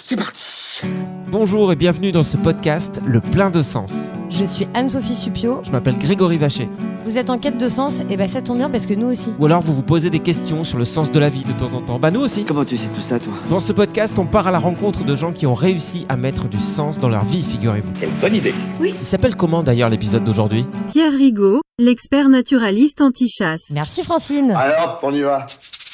C'est parti Bonjour et bienvenue dans ce podcast Le plein de sens. Je suis Anne-Sophie Supio. Je m'appelle Grégory Vacher. Vous êtes en quête de sens Et ben ça tombe bien parce que nous aussi. Ou alors vous vous posez des questions sur le sens de la vie de temps en temps. Bah nous aussi. Comment tu sais tout ça, toi? Dans ce podcast, on part à la rencontre de gens qui ont réussi à mettre du sens dans leur vie, figurez-vous. Quelle bonne idée Il s'appelle comment d'ailleurs l'épisode d'aujourd'hui? Pierre Rigaud, l'expert naturaliste anti-chasse. Merci Francine. Alors, on y va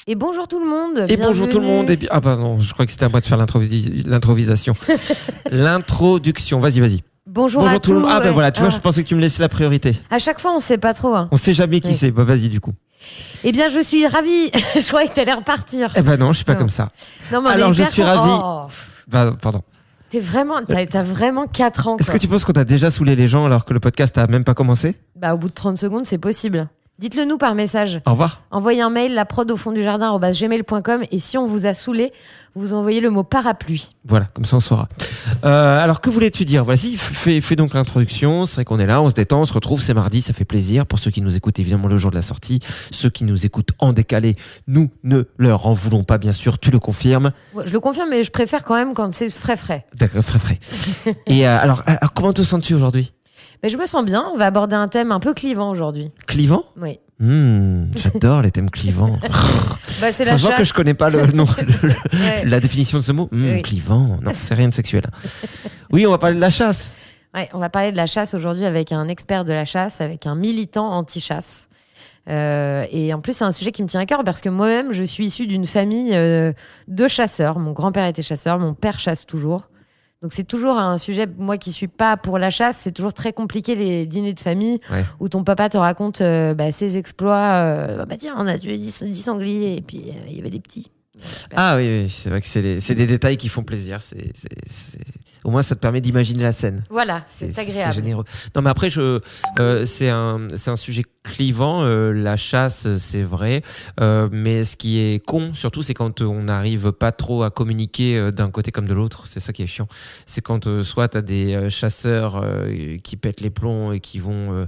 Et bonjour tout le monde. Et bonjour tout le monde. Et bi- Ah bah non, je crois que c'était à moi de faire l'introvis- l'introvisation. L'introduction. Vas-y, vas-y. Bonjour, Bonjour à tout le monde. Ah bah ouais. voilà, tu vois, Ah. je pensais que tu me laissais la priorité. À chaque fois, on sait pas trop. hein. On sait jamais qui c'est. Bah vas-y du coup. Eh bien, je suis ravie. je croyais que t'allais repartir. Eh ben non, je suis pas Non. comme ça. Non, mais Alors, je suis con- ravi. Oh, Bah pardon. Vraiment, t'as, t'as vraiment 4 ans. Est-ce que tu penses qu'on a déjà saoulé les gens alors que le podcast a même pas commencé? Bah, au bout de 30 secondes, c'est possible. Dites-le nous par message. Au revoir. Envoyez un mail, la prod au fond du jardin, gmail.com. Et si on vous a saoulé, vous envoyez le mot parapluie. Voilà, comme ça on saura. Euh, alors que voulais-tu dire? Voici, fais, fais donc l'introduction. C'est vrai qu'on est là, on se détend, on se retrouve, c'est mardi, ça fait plaisir. Pour ceux qui nous écoutent évidemment le jour de la sortie, ceux qui nous écoutent en décalé, nous ne leur en voulons pas bien sûr, tu le confirmes. Ouais, Je le confirme, mais je préfère quand même quand c'est frais frais. D'accord, frais frais. Et euh, alors, alors, comment te sens-tu aujourd'hui? Mais je me sens bien. On va aborder un thème un peu clivant aujourd'hui. Clivant Oui. Hmm, J'adore les thèmes clivants. Bah, c'est la chasse. que je connais pas le nom, le- le- Ouais. la définition de ce mot. Hmm, Oui. Clivant, non, c'est rien de sexuel. Oui, on va parler de la chasse. Ouais, on va parler de la chasse aujourd'hui avec un expert de la chasse, avec un militant anti-chasse. Euh, et en plus, c'est un sujet qui me tient à cœur parce que moi-même, je suis issue d'une famille euh, de chasseurs. Mon grand-père était chasseur, mon père chasse toujours. Donc c'est toujours un sujet, moi qui suis pas pour la chasse, c'est toujours très compliqué les dîners de famille Ouais. où ton papa te raconte euh, bah, ses exploits. euh, bah tiens, on a tué 10, 10 sangliers et puis euh, il y avait des petits. Ah oui, oui, c'est vrai que c'est des détails qui font plaisir. C'est- Au moins, ça te permet d'imaginer la scène. Voilà, c'est agréable. généreux. Non, mais après, je, euh, c'est un, c'est un sujet clivant. euh, la chasse, c'est vrai. Euh, mais ce qui est con, surtout, c'est quand on n'arrive pas trop à communiquer d'un côté comme de l'autre. C'est ça qui est chiant. C'est quand soit tu as des chasseurs qui pètent les plombs et qui vont.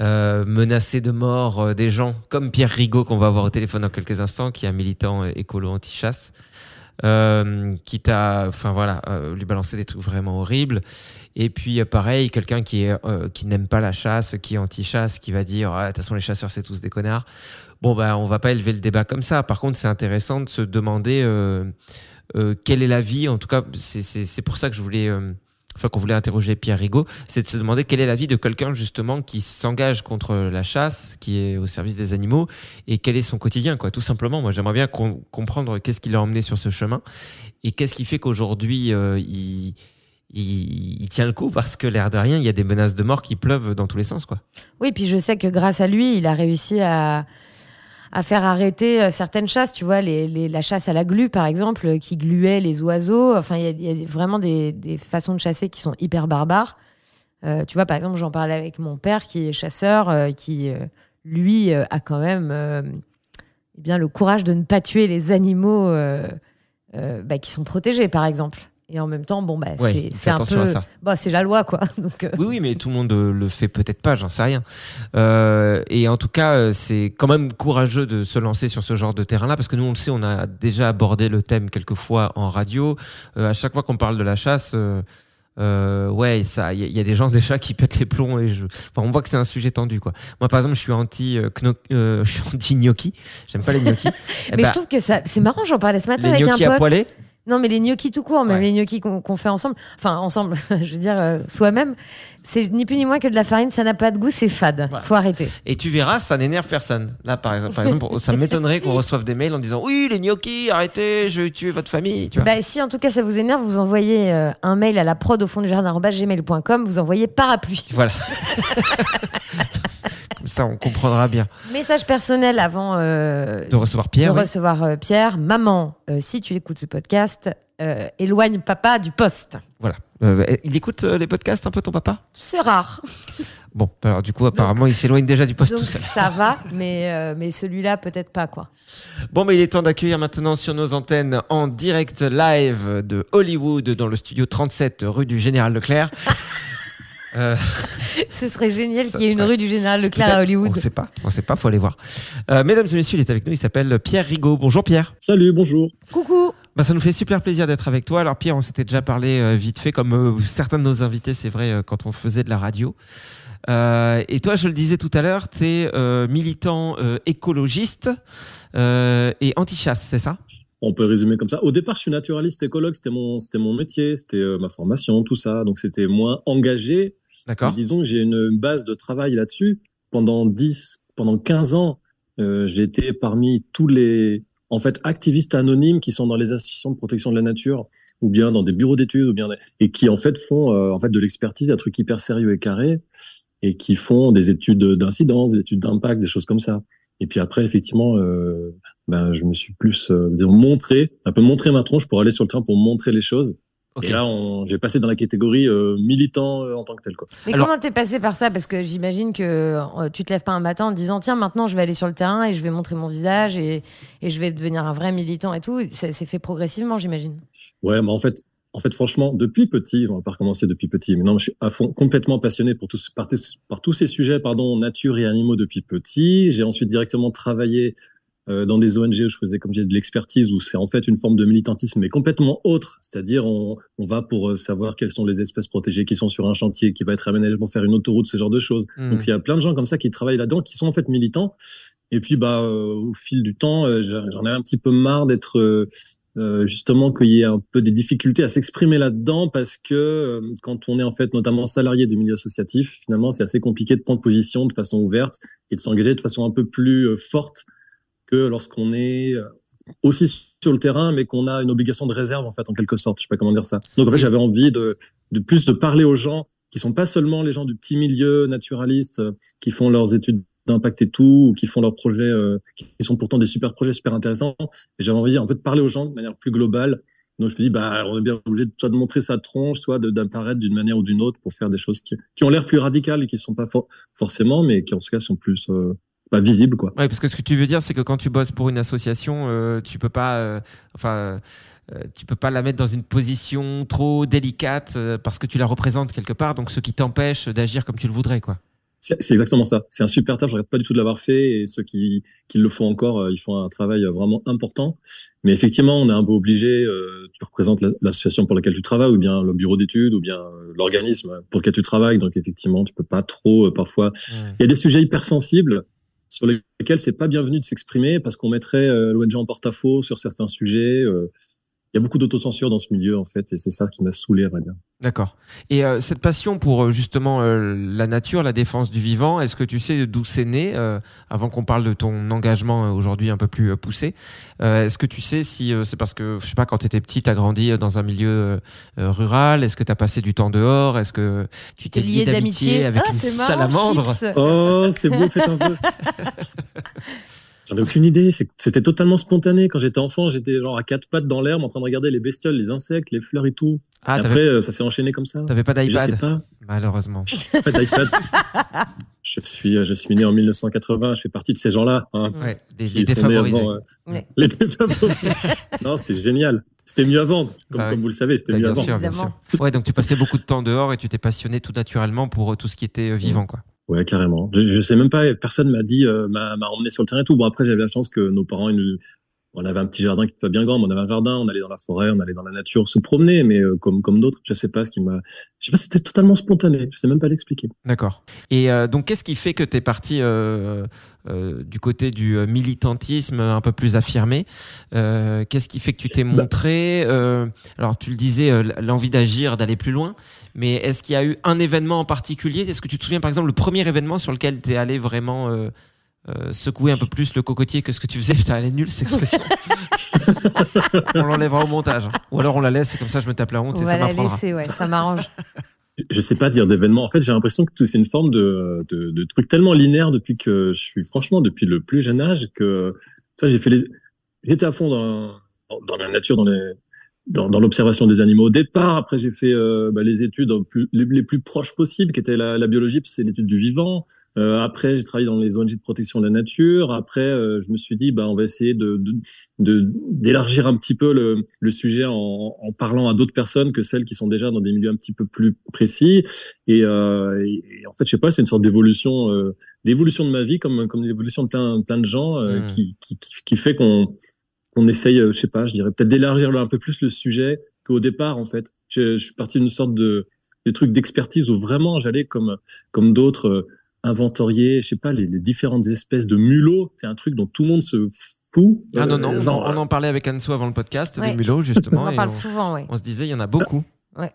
euh, menacer de mort euh, des gens comme Pierre Rigaud qu'on va avoir au téléphone dans quelques instants qui est un militant écolo anti-chasse euh, qui t'a enfin voilà euh, lui balancer des trucs vraiment horribles. Et puis euh, pareil quelqu'un qui euh, qui n'aime pas la chasse qui est anti-chasse qui va dire Ah, de toute façon les chasseurs c'est tous des connards. Bon bah on va pas élever le débat comme ça. Par contre c'est intéressant de se demander quelle est la vie. En tout cas c'est pour ça que je voulais enfin qu'on voulait interroger Pierre Rigaud, c'est de se demander quelle est la vie de quelqu'un justement qui s'engage contre la chasse, qui est au service des animaux, et quel est son quotidien, quoi, tout simplement. Moi, j'aimerais bien com- comprendre qu'est-ce qui l'a emmené sur ce chemin, et qu'est-ce qui fait qu'aujourd'hui euh, il, il, il tient le coup, parce que l'air de rien, il y a des menaces de mort qui pleuvent dans tous les sens, quoi. Oui, puis je sais que grâce à lui, il a réussi à, à faire arrêter euh, certaines chasses. Tu vois, la chasse à la glu, par exemple, euh, qui gluait les oiseaux. Enfin, il y a, vraiment des, des façons de chasser qui sont hyper barbares. Euh, tu vois, par exemple, j'en parlais avec mon père qui est chasseur, qui, lui, a quand même eh bien, le courage de ne pas tuer les animaux bah, qui sont protégés, par exemple. Et en même temps, bon, bah, Ouais, c'est un peu. Bah, c'est la loi, quoi. Donc, euh, Oui, oui, mais tout le monde euh, le fait peut-être pas, j'en sais rien. Euh, et en tout cas, c'est quand même courageux de se lancer sur ce genre de terrain-là, parce que nous, on le sait, on a déjà abordé le thème quelques fois en radio. Euh, à chaque fois qu'on parle de la chasse, euh, ouais, ça, il y, a- il y a des gens déjà qui pètent les plombs et je, enfin, on voit que c'est un sujet tendu, quoi. Moi, par exemple, je suis anti, euh, kno- euh, je suis anti gnocchi. J'aime pas les gnocchis. Eh mais ben, je trouve que ça, c'est marrant, j'en parlais ce matin les avec un gnocchis à pote. poêler. Non, mais les gnocchis tout court, même Ouais. les gnocchis qu'on fait ensemble, enfin ensemble, je veux dire euh, soi-même, c'est ni plus ni moins que de la farine, ça n'a pas de goût, c'est fade. Voilà. Faut arrêter. Et tu verras, ça n'énerve personne. Là, par exemple, par exemple ça m'étonnerait qu'on reçoive des mails en disant Oui, les gnocchis, arrêtez, je vais tuer votre famille. Tu vois. Bah, si en tout cas ça vous énerve, vous envoyez euh, un mail à la prod au fond du jardin gmail.com, vous envoyez parapluie. Voilà. Comme ça, on comprendra bien. Message personnel avant euh, De recevoir de Pierre. oui. recevoir euh, Pierre. Maman, euh, si tu écoutes ce podcast, éloigne papa du poste. Voilà. Il écoute les podcasts un peu, ton papa? C'est rare. Bon, alors du coup, apparemment, il s'éloigne déjà du poste Donc tout seul. ça va, mais, mais celui-là peut-être pas quoi. Bon, mais il est temps d'accueillir maintenant sur nos antennes en direct live de Hollywood dans le studio 37 rue du Général Leclerc. Euh, Ce serait génial qu'il y ait une ouais. rue du Général Leclerc à Hollywood. On sait pas, on sait pas, faut aller voir. Euh, mesdames et messieurs, il est avec nous, il s'appelle Pierre Rigaud. Bonjour Pierre. Salut, bonjour. Coucou. Bah, ça nous fait super plaisir d'être avec toi. Alors Pierre, on s'était déjà parlé euh, vite fait, comme euh, certains de nos invités, c'est vrai, euh, quand on faisait de la radio. Euh, et toi, je le disais tout à l'heure, tu es militant euh, écologiste euh, et anti-chasse, c'est ça? On peut résumer comme ça. Au départ, je suis naturaliste écologue, c'était mon, c'était mon métier, c'était euh, ma formation, tout ça. Donc c'était moins engagé. D'accord Disons que j'ai une base de travail là-dessus. Pendant 10, pendant 15 ans, euh, j'ai été parmi tous les, en fait, activistes anonymes qui sont dans les associations de protection de la nature, ou bien dans des bureaux d'études, ou bien, et qui, en fait, font, euh, en fait, de l'expertise, un truc hyper sérieux et carré, et qui font des études d'incidence, des études d'impact, des choses comme ça. Et puis après, effectivement, euh, ben, je me suis plus euh, montré, un peu montré ma tronche pour aller sur le terrain pour montrer les choses. Et là, j'ai passé dans la catégorie euh, militant euh, en tant que tel. Quoi. Mais Alors- comment t'es passé par ça? Parce que j'imagine que euh, tu te lèves pas un matin en te disant tiens maintenant je vais aller sur le terrain et je vais montrer mon visage et, et je vais devenir un vrai militant et tout. Ça s'est fait progressivement j'imagine. Ouais, mais en fait, en fait, franchement, depuis petit, on va pas recommencer depuis petit, mais non, je suis à fond, complètement passionné pour tous, par, par tous ces sujets, pardon, nature et animaux depuis petit. J'ai ensuite directement travaillé euh, dans des ONG où je faisais, comme j'ai de l'expertise, où c'est en fait une forme de militantisme, mais complètement autre. C'est-à-dire, on, on va pour euh, savoir quelles sont les espèces protégées qui sont sur un chantier, qui va être aménagé pour faire une autoroute, ce genre de choses. Hmm. Donc, il y a plein de gens comme ça qui travaillent là-dedans, qui sont en fait militants. Et puis, bah, euh, au fil du temps, euh, j'en j'en ai un petit peu marre d'être euh, justement qu'il y ait un peu des difficultés à s'exprimer là-dedans parce que euh, quand on est en fait notamment salarié du milieu associatif, finalement, c'est assez compliqué de prendre position de façon ouverte et de s'engager de façon un peu plus euh, forte que lorsqu'on est aussi sur le terrain, mais qu'on a une obligation de réserve en fait en quelque sorte. Je sais pas comment dire ça. Donc en fait, j'avais envie de, de plus de parler aux gens qui sont pas seulement les gens du petit milieu naturaliste qui font leurs études d'impact et tout, ou qui font leurs projets, euh, qui sont pourtant des super projets super intéressants. Et j'avais envie en fait de parler aux gens de manière plus globale. Donc je me dis bah on est bien obligé de, soit de montrer sa tronche, soit d'apparaître d'une manière ou d'une autre pour faire des choses qui, qui ont l'air plus radicales et qui sont pas for- forcément, mais qui en tout cas sont plus euh, pas visibles quoi. Ouais, parce que ce que tu veux dire, c'est que quand tu bosses pour une association, euh, tu peux pas, euh, enfin, peux pas la mettre dans une position trop délicate parce que tu la représentes quelque part, donc ce qui t'empêche d'agir comme tu le voudrais, quoi. C'est exactement ça. C'est un super taf. Je regrette pas du tout de l'avoir fait. Et ceux qui, qui le font encore, euh, ils font un travail euh, vraiment important. Mais effectivement, on est un peu obligé. euh, tu représentes la- l'association pour laquelle tu travailles, ou bien le bureau d'études, ou bien l'organisme pour lequel tu travailles. Donc effectivement, tu peux pas trop. euh, parfois, il y a des sujets hypersensibles sur lesquels c'est pas bienvenu de s'exprimer parce qu'on mettrait euh, l'ONG en porte-à-faux sur certains sujets. Il y a beaucoup d'autocensure dans ce milieu en fait, et c'est ça qui m'a saoulé, à vrai dire. D'accord. Et euh, cette passion pour euh, justement euh, la nature, la défense du vivant, est-ce que tu sais d'où c'est né euh, Avant qu'on parle de ton engagement aujourd'hui un peu plus poussé, euh, est-ce que tu sais si euh, c'est parce que, je sais pas, quand tu étais petit, tu as grandi dans un milieu rural Est-ce que tu as passé du temps dehors Est-ce que tu t'es lié d'amitié avec ah, une marrant, salamandre? Chips. Oh, c'est beau, faites un peu. J'en ai aucune idée. C'était totalement spontané. Quand j'étais enfant, j'étais genre à quatre pattes dans l'herbe en train de regarder les bestioles, les insectes, les fleurs et tout. Ah, Et après, euh, ça s'est enchaîné comme ça. t'avais pas Je sais d'iPad, pas. malheureusement. Pas d'iPad. je suis, je suis né en 1980. Je fais partie de ces gens-là. hein, Ouais, des, qui des sont nés défavorisés. avant, euh, Ouais. les défavorisés. non, c'était génial. C'était mieux avant. Comme, Bah comme vous le savez, c'était Bah, mieux bien avant. sûr, bien sûr. Ouais, donc tu passais beaucoup de temps dehors et tu t'es passionné tout naturellement pour euh, tout ce qui était euh, vivant, quoi. Ouais, carrément. Je, sais même pas, personne m'a dit, euh, m'a m'a emmené sur le terrain et tout. Bon, après, j'avais la chance que nos parents, ils nous, on avait un petit jardin qui était pas bien grand, mais on avait un jardin, on allait dans la forêt, on allait dans la nature, se promener, mais euh, comme comme d'autres, je sais pas ce qui m'a, je sais pas, c'était totalement spontané. Je sais même pas l'expliquer. D'accord. Et euh, donc, qu'est-ce qui fait que tu es parti euh, du côté du militantisme un peu plus affirmé Qu'est-ce qui fait que tu t'es montré euh, Alors, tu le disais, l'envie d'agir, d'aller plus loin, mais est-ce qu'il y a eu un événement en particulier? Est-ce que tu te souviens, par exemple, le premier événement sur lequel tu es allé vraiment euh, secouer un peu plus le cocotier que ce que tu faisais Putain, elle est nulle, cette expression. on l'enlèvera au montage. hein. Ou alors on la laisse, et comme ça, je me tape la honte On et va ça m'apprendra. laisser, ouais, ça m'arrange. Je sais pas dire d'événement. En fait, j'ai l'impression que c'est une forme de, de, de truc tellement linéaire depuis que je suis, franchement, depuis le plus jeune âge que, tu vois, j'ai fait les, j'étais à fond dans la nature, dans les, dans, dans l'observation des animaux au départ. Après, j'ai fait euh, bah, les études plus- les, les plus proches possibles, qui étaient la, la biologie, puis c'est l'étude du vivant. Euh, après, j'ai travaillé dans les ONG de protection de la nature. Après, euh, je me suis dit, bah, on va essayer de de- de- d'élargir un petit peu le, le sujet en, en parlant à d'autres personnes que celles qui sont déjà dans des milieux un petit peu plus précis. Et, euh, et- et en fait, je sais pas, c'est une sorte d'évolution, euh, d'évolution de ma vie, comme comme l'évolution de plein plein de gens, euh, Mm. qui, qui qui qui fait qu'on qu'on essaye, euh, je sais pas, je dirais peut-être d'élargir un peu plus le sujet qu'au départ en fait. Je, je suis parti d'une sorte de, de truc d'expertise où vraiment j'allais comme comme d'autres euh, inventorier, je sais pas, les, les différentes espèces de mulots. C'est un truc dont tout le monde se fout. Ah non, Euh, non, genre, on en parlait avec Anso avant le podcast, Ouais. des mulots, justement. On en parle on- souvent, ouais. On se disait, il y en a beaucoup. Ouais.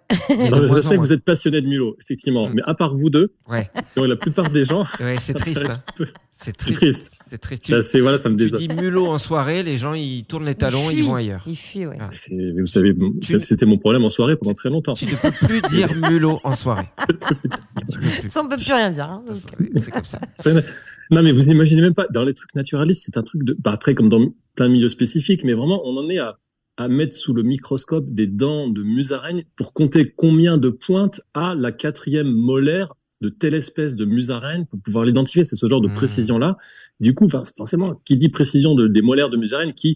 Alors, je sais que vous êtes passionné de mulots, effectivement, Mm. mais à part vous deux, Ouais, donc la plupart des gens, ouais c'est triste. hein. peu. C'est C'est triste. triste. C'est triste. Ça, c'est voilà, ça me Tu, tu désole. dis mulot en soirée, les gens ils tournent les talons, ils fuit. vont ailleurs. Il fuit, ouais. Ah. C'est- Vous savez, Tu- c'est- c'était mon problème en soirée pendant très longtemps. Tu ne peux plus dire mulot en soirée. Tu. Ça, on peut plus rien dire. hein. C'est c'est comme ça. Non, mais vous imaginez même pas, dans les trucs naturalistes, c'est un truc de, bah après, comme dans plein de milieux spécifiques, mais vraiment, on en est à, à mettre sous le microscope des dents de musaraigne pour compter combien de pointes a la quatrième molaire de telle espèce de musaraigne pour pouvoir l'identifier. C'est ce genre de Mmh. précision-là. Du coup, forcément, qui dit précision de, des molaires de musaraigne, qui,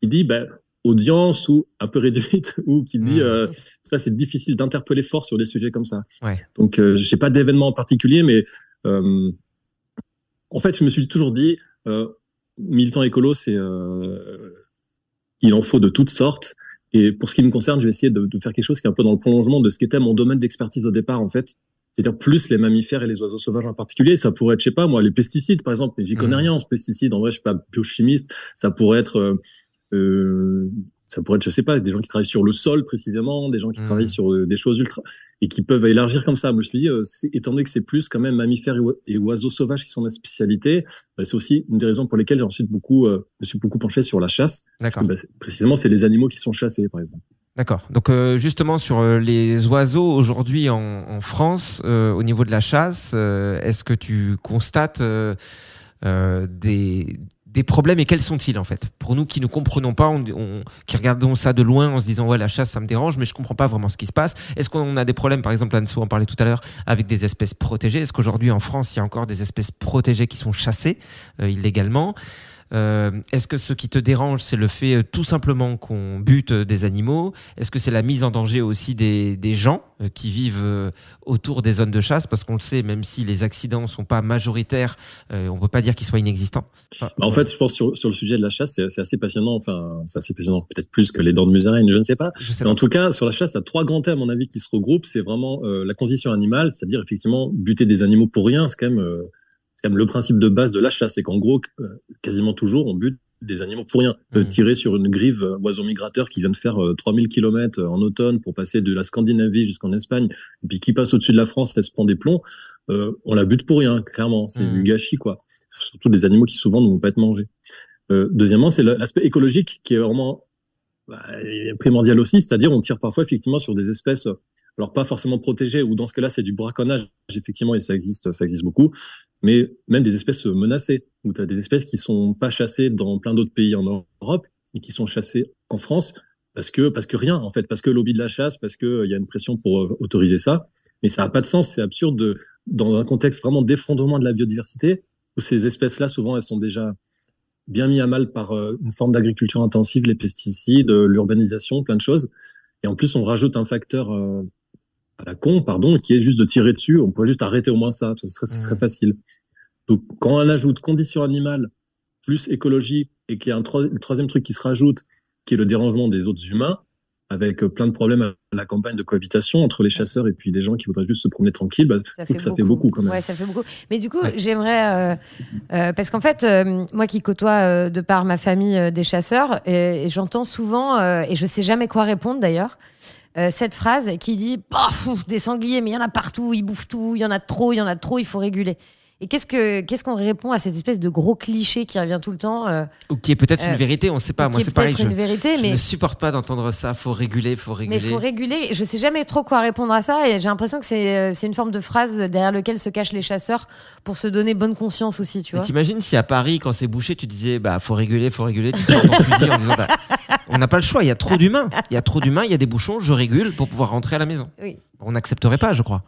qui dit, ben, audience ou un peu réduite, ou qui dit, Mmh. euh, ça, c'est difficile d'interpeller fort sur des sujets comme ça. Ouais. Donc, euh, j'ai pas d'événement en particulier, mais, euh, en fait, je me suis toujours dit, euh, militant écolo, c'est, euh, il en faut de toutes sortes. Et pour ce qui me concerne, je vais essayer de, de faire quelque chose qui est un peu dans le prolongement de ce qui était mon domaine d'expertise au départ, en fait. C'est-à-dire plus les mammifères et les oiseaux sauvages en particulier. Ça pourrait être, je sais pas, moi, les pesticides, par exemple. Mais j'y connais Mhm. rien en ce pesticide. En vrai, je suis pas biochimiste. Ça pourrait être, euh, euh, ça pourrait être, je sais pas, des gens qui travaillent sur le sol précisément, des gens qui Mhm. travaillent sur euh, des choses ultra et qui peuvent élargir comme ça. Moi, je me dis, euh, étant donné que c'est plus quand même mammifères et, oi- et oiseaux sauvages qui sont ma spécialité, bah, c'est aussi une des raisons pour lesquelles j'ai ensuite beaucoup, euh, me suis beaucoup penché sur la chasse. Parce D'accord. que, bah, précisément, c'est les animaux qui sont chassés, par exemple. D'accord. Donc euh, justement sur les oiseaux aujourd'hui en, en France, au niveau de la chasse, est-ce que tu constates des, des problèmes et quels sont-ils en fait? Pour nous qui ne comprenons pas, qui regardons ça de loin en se disant ouais la chasse ça me dérange, mais je comprends pas vraiment ce qui se passe. Est-ce qu'on a des problèmes, par exemple Anso en parlait tout à l'heure, avec des espèces protégées? Est-ce qu'aujourd'hui en France il y a encore des espèces protégées qui sont chassées euh, illégalement? Euh, Est-ce que ce qui te dérange, c'est le fait euh, tout simplement qu'on bute euh, des animaux? Est-ce que c'est la mise en danger aussi des, des gens qui vivent autour des zones de chasse? Parce qu'on le sait, même si les accidents sont pas majoritaires, euh, on peut pas dire qu'ils soient inexistants. Enfin, Bah, en fait, je pense sur, sur le sujet de la chasse, c'est assez passionnant. Enfin, c'est assez passionnant, peut-être plus que les dents de musaraigne, je ne sais pas. sais en tout cas, sur la chasse, il y a trois grands thèmes, à mon avis, qui se regroupent. C'est vraiment euh, la condition animale, c'est-à-dire effectivement buter des animaux pour rien. C'est quand même, c'est quand même le principe de base de la chasse. C'est qu'en gros, euh, quasiment toujours, on bute des animaux pour rien. Euh, Mhm. tirer sur une grive euh, oiseau migrateur qui vient de faire euh, 3000 km en automne pour passer de la Scandinavie jusqu'en Espagne, et puis qui passe au-dessus de la France, elle se prend des plombs. Euh, on la bute pour rien, clairement. C'est Mhm. du gâchis, quoi. Surtout des animaux qui souvent ne vont pas être mangés. Euh, deuxièmement, c'est l'aspect écologique qui est vraiment bah, primordial aussi, c'est-à-dire on tire parfois effectivement sur des espèces, alors pas forcément protégées, ou dans ce cas-là c'est du braconnage, effectivement, et ça existe, ça existe beaucoup, mais même des espèces menacées, où tu as des espèces qui sont pas chassées dans plein d'autres pays en Europe, et qui sont chassées en France, parce que parce que rien en fait, parce que lobby de la chasse, parce que il y a une pression pour euh, autoriser ça. Mais ça n'a pas de sens, c'est absurde de, dans un contexte vraiment d'effondrement de la biodiversité, où ces espèces-là, souvent, elles sont déjà bien mis à mal par euh, une forme d'agriculture intensive, les pesticides, euh, l'urbanisation, plein de choses. Et en plus, on rajoute un facteur euh, à la con, pardon, qui est juste de tirer dessus. On pourrait juste arrêter au moins ça, ce serait, ce serait facile. Donc, quand on ajoute conditions animales plus écologie et qu'il y a un troisième truc qui se rajoute, qui est le dérangement des autres humains, avec plein de problèmes à la campagne de cohabitation entre les chasseurs et puis les gens qui voudraient juste se promener tranquille, bah, ça, fait, ça beaucoup. fait, beaucoup. quand même. Ouais, ça fait beaucoup. Mais du coup, j'aimerais, euh, euh, parce qu'en fait, euh, moi qui côtoie de par ma famille des chasseurs, et, j'entends souvent, et je sais jamais quoi répondre d'ailleurs, cette phrase qui dit bah, des sangliers, mais il y en a partout, ils bouffent tout, il y en a trop, il y en a trop, il faut réguler. Et qu'est-ce que qu'est-ce qu'on répond à cette espèce de gros cliché qui revient tout le temps euh, Ou qui est peut-être une euh, vérité, on ne sait pas. Moi, c'est pareil. Une vérité, je mais ne supporte pas d'entendre ça. Faut réguler, faut réguler. Mais faut réguler. Je sais jamais trop quoi répondre à ça, et j'ai l'impression que c'est euh, c'est une forme de phrase derrière laquelle se cachent les chasseurs pour se donner bonne conscience aussi, tu vois. T'imagines si à Paris, quand c'est bouché, tu disais bah faut réguler, faut réguler, tu ton fusil en disant bah, on n'a pas le choix. Il y a trop d'humains. Il y a trop d'humains. Il y a des bouchons. Je régule pour pouvoir rentrer à la maison. Oui. On n'accepterait pas, je crois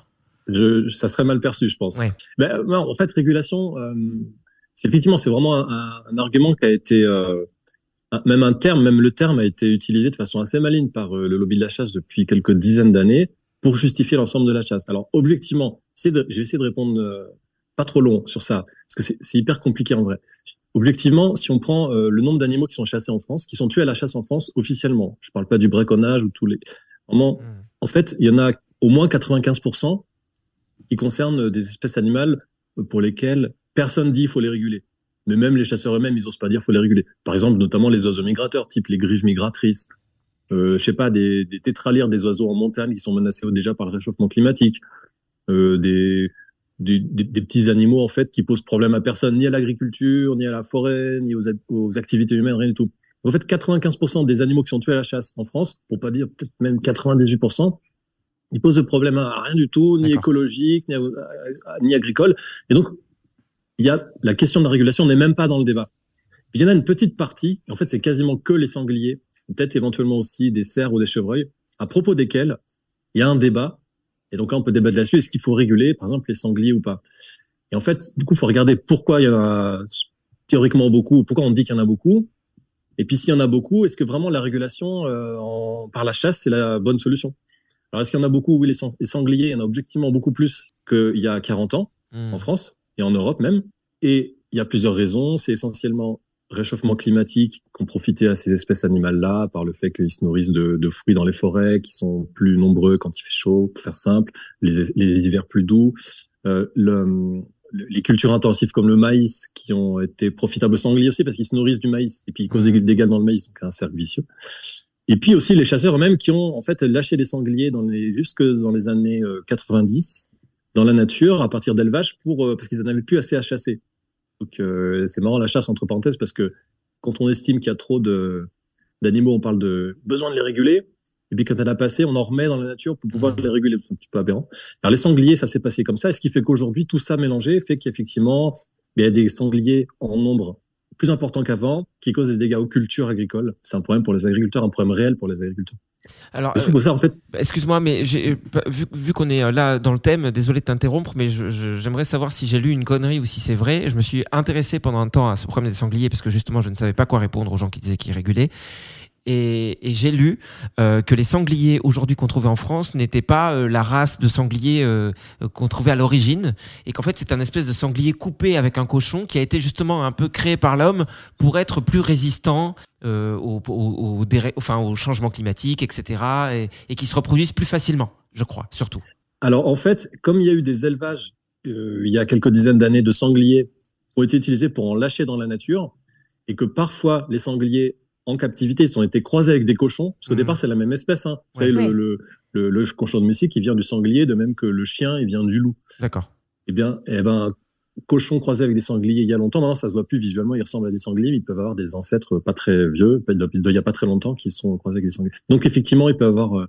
ça serait mal perçu, je pense. Ben, en fait, régulation, euh, c'est effectivement, c'est vraiment un, un, argument qui a été, euh, même un terme, même le terme a été utilisé de façon assez maligne par euh, le lobby de la chasse depuis quelques dizaines d'années pour justifier l'ensemble de la chasse. Alors, objectivement, de, je vais essayer de répondre euh, pas trop long sur ça, parce que c'est hyper compliqué en vrai. Objectivement, si on prend le nombre d'animaux qui sont chassés en France, qui sont tués à la chasse en France officiellement, je parle pas du braconnage ou tous les, vraiment, hmm. en fait, il y en a au moins 95% qui concernent des espèces animales pour lesquelles personne dit il faut les réguler. Mais même les chasseurs eux-mêmes, ils osent pas dire faut les réguler. Par exemple, notamment les oiseaux migrateurs, type les grives migratrices, euh, je sais pas, des, des des oiseaux en montagne qui sont menacés déjà par le réchauffement climatique, euh, des, petits animaux en fait qui posent problème à personne, ni à l'agriculture, ni à la forêt, ni aux, aux activités humaines, rien du tout. En fait, 95% des animaux qui sont tués à la chasse en France, pour pas dire peut-être même 98%, il pose de problème à rien du tout, ni écologique, ni, ni, agricole. Et donc, il y a la question de la régulation n'est même pas dans le débat. Il y en a une petite partie, en fait, c'est quasiment que les sangliers, peut-être éventuellement aussi des cerfs ou des chevreuils, à propos desquels il y a un débat. Et donc là, on peut débattre là-dessus. Est-ce qu'il faut réguler, par exemple, les sangliers ou pas? Et en fait, du coup, il faut regarder pourquoi il y en a théoriquement beaucoup, pourquoi on dit qu'il y en a beaucoup. Et puis, s'il y en a beaucoup, est-ce que vraiment la régulation euh, en, par la chasse, c'est la bonne solution? Alors, est-ce qu'il y en a beaucoup? Oui, les, sangliers, il y en a objectivement beaucoup plus qu'il y a 40 ans hmm. en France et en Europe même. Et il y a plusieurs raisons. C'est essentiellement réchauffement climatique qu'ont profité à ces espèces animales-là par le fait qu'ils se nourrissent de, de, fruits dans les forêts, qui sont plus nombreux quand il fait chaud, pour faire simple, les, les hivers plus doux, euh, le, les cultures intensives comme le maïs qui ont été profitables aux sangliers aussi parce qu'ils se nourrissent du maïs et puis ils causent des hmm. dégâts dans le maïs, donc c'est un cercle vicieux. Et puis aussi les chasseurs eux-mêmes qui ont en fait lâché des sangliers dans les, jusque dans les années 90 euh, dans la nature à partir d'élevage pour euh, parce qu'ils n'en avaient plus assez à chasser. Donc euh, c'est marrant la chasse entre parenthèses parce que quand on estime qu'il y a trop de d'animaux, on parle de besoin de les réguler. Et puis quand elle a passé, on en remet dans la nature pour pouvoir mmh. les réguler. C'est un petit peu aberrant. Alors les sangliers, ça s'est passé comme ça. Et ce qui fait qu'aujourd'hui, tout ça mélangé fait qu'effectivement, il y a des sangliers en nombre plus important qu'avant, qui cause des dégâts aux cultures agricoles. C'est un problème pour les agriculteurs, un problème réel pour les agriculteurs. Alors, euh, ça, en fait... excuse-moi, mais vu, vu qu'on est euh, là dans le thème, désolé de t'interrompre, mais j'aimerais savoir si j'ai lu une connerie ou si c'est vrai. Je me suis intéressé pendant un temps à ce problème des sangliers parce que justement, je ne savais pas quoi répondre aux gens qui disaient qu'ils régulaient. Et, j'ai lu euh, que les sangliers aujourd'hui qu'on trouvait en France n'étaient pas euh, la race de sangliers euh, qu'on trouvait à l'origine, et qu'en fait c'est un espèce de sanglier coupé avec un cochon qui a été justement un peu créé par l'homme pour être plus résistant au, au, enfin, au changement climatique, etc., et, et qui se reproduisent plus facilement, je crois, surtout. Alors en fait, comme il y a eu des élevages il y a quelques dizaines d'années de sangliers ont été utilisés pour en lâcher dans la nature, et que parfois les sangliers en captivité, ils ont été croisés avec des cochons, parce qu'au mmh. départ c'est la même espèce. Hein. Vous savez, le, le, le, cochon domestique, il vient du sanglier, de même que le chien, il vient du loup. D'accord. Eh bien, eh ben, cochon croisé avec des sangliers il y a longtemps, non, ça se voit plus visuellement, ils ressemblent à des sangliers, mais ils peuvent avoir des ancêtres pas très vieux, il y a pas très longtemps, qui sont croisés avec des sangliers. Donc effectivement, ils peuvent avoir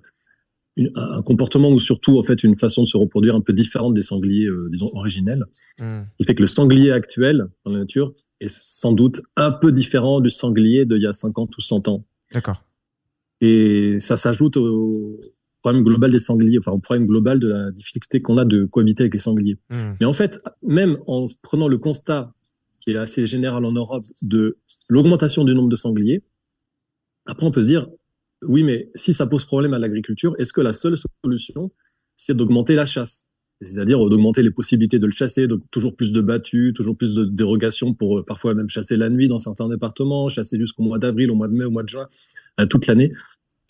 un comportement ou surtout en fait une façon de se reproduire un peu différente des sangliers euh, disons originels. Mmh. qui fait que le sanglier actuel dans la nature est sans doute un peu différent du sanglier d'il y a 50 ou 100 ans. D'accord. Et ça s'ajoute au problème global des sangliers, enfin au problème global de la difficulté qu'on a de cohabiter avec les sangliers. Hmm. Mais en fait, même en prenant le constat qui est assez général en Europe de l'augmentation du nombre de sangliers, après on peut se dire, oui, mais si ça pose problème à l'agriculture, est-ce que la seule solution, c'est d'augmenter la chasse? C'est-à-dire d'augmenter les possibilités de le chasser, donc toujours plus de battues, toujours plus de dérogations pour euh, parfois même chasser la nuit dans certains départements, chasser jusqu'au mois d'avril, au mois de mai, au mois de juin, euh, toute l'année.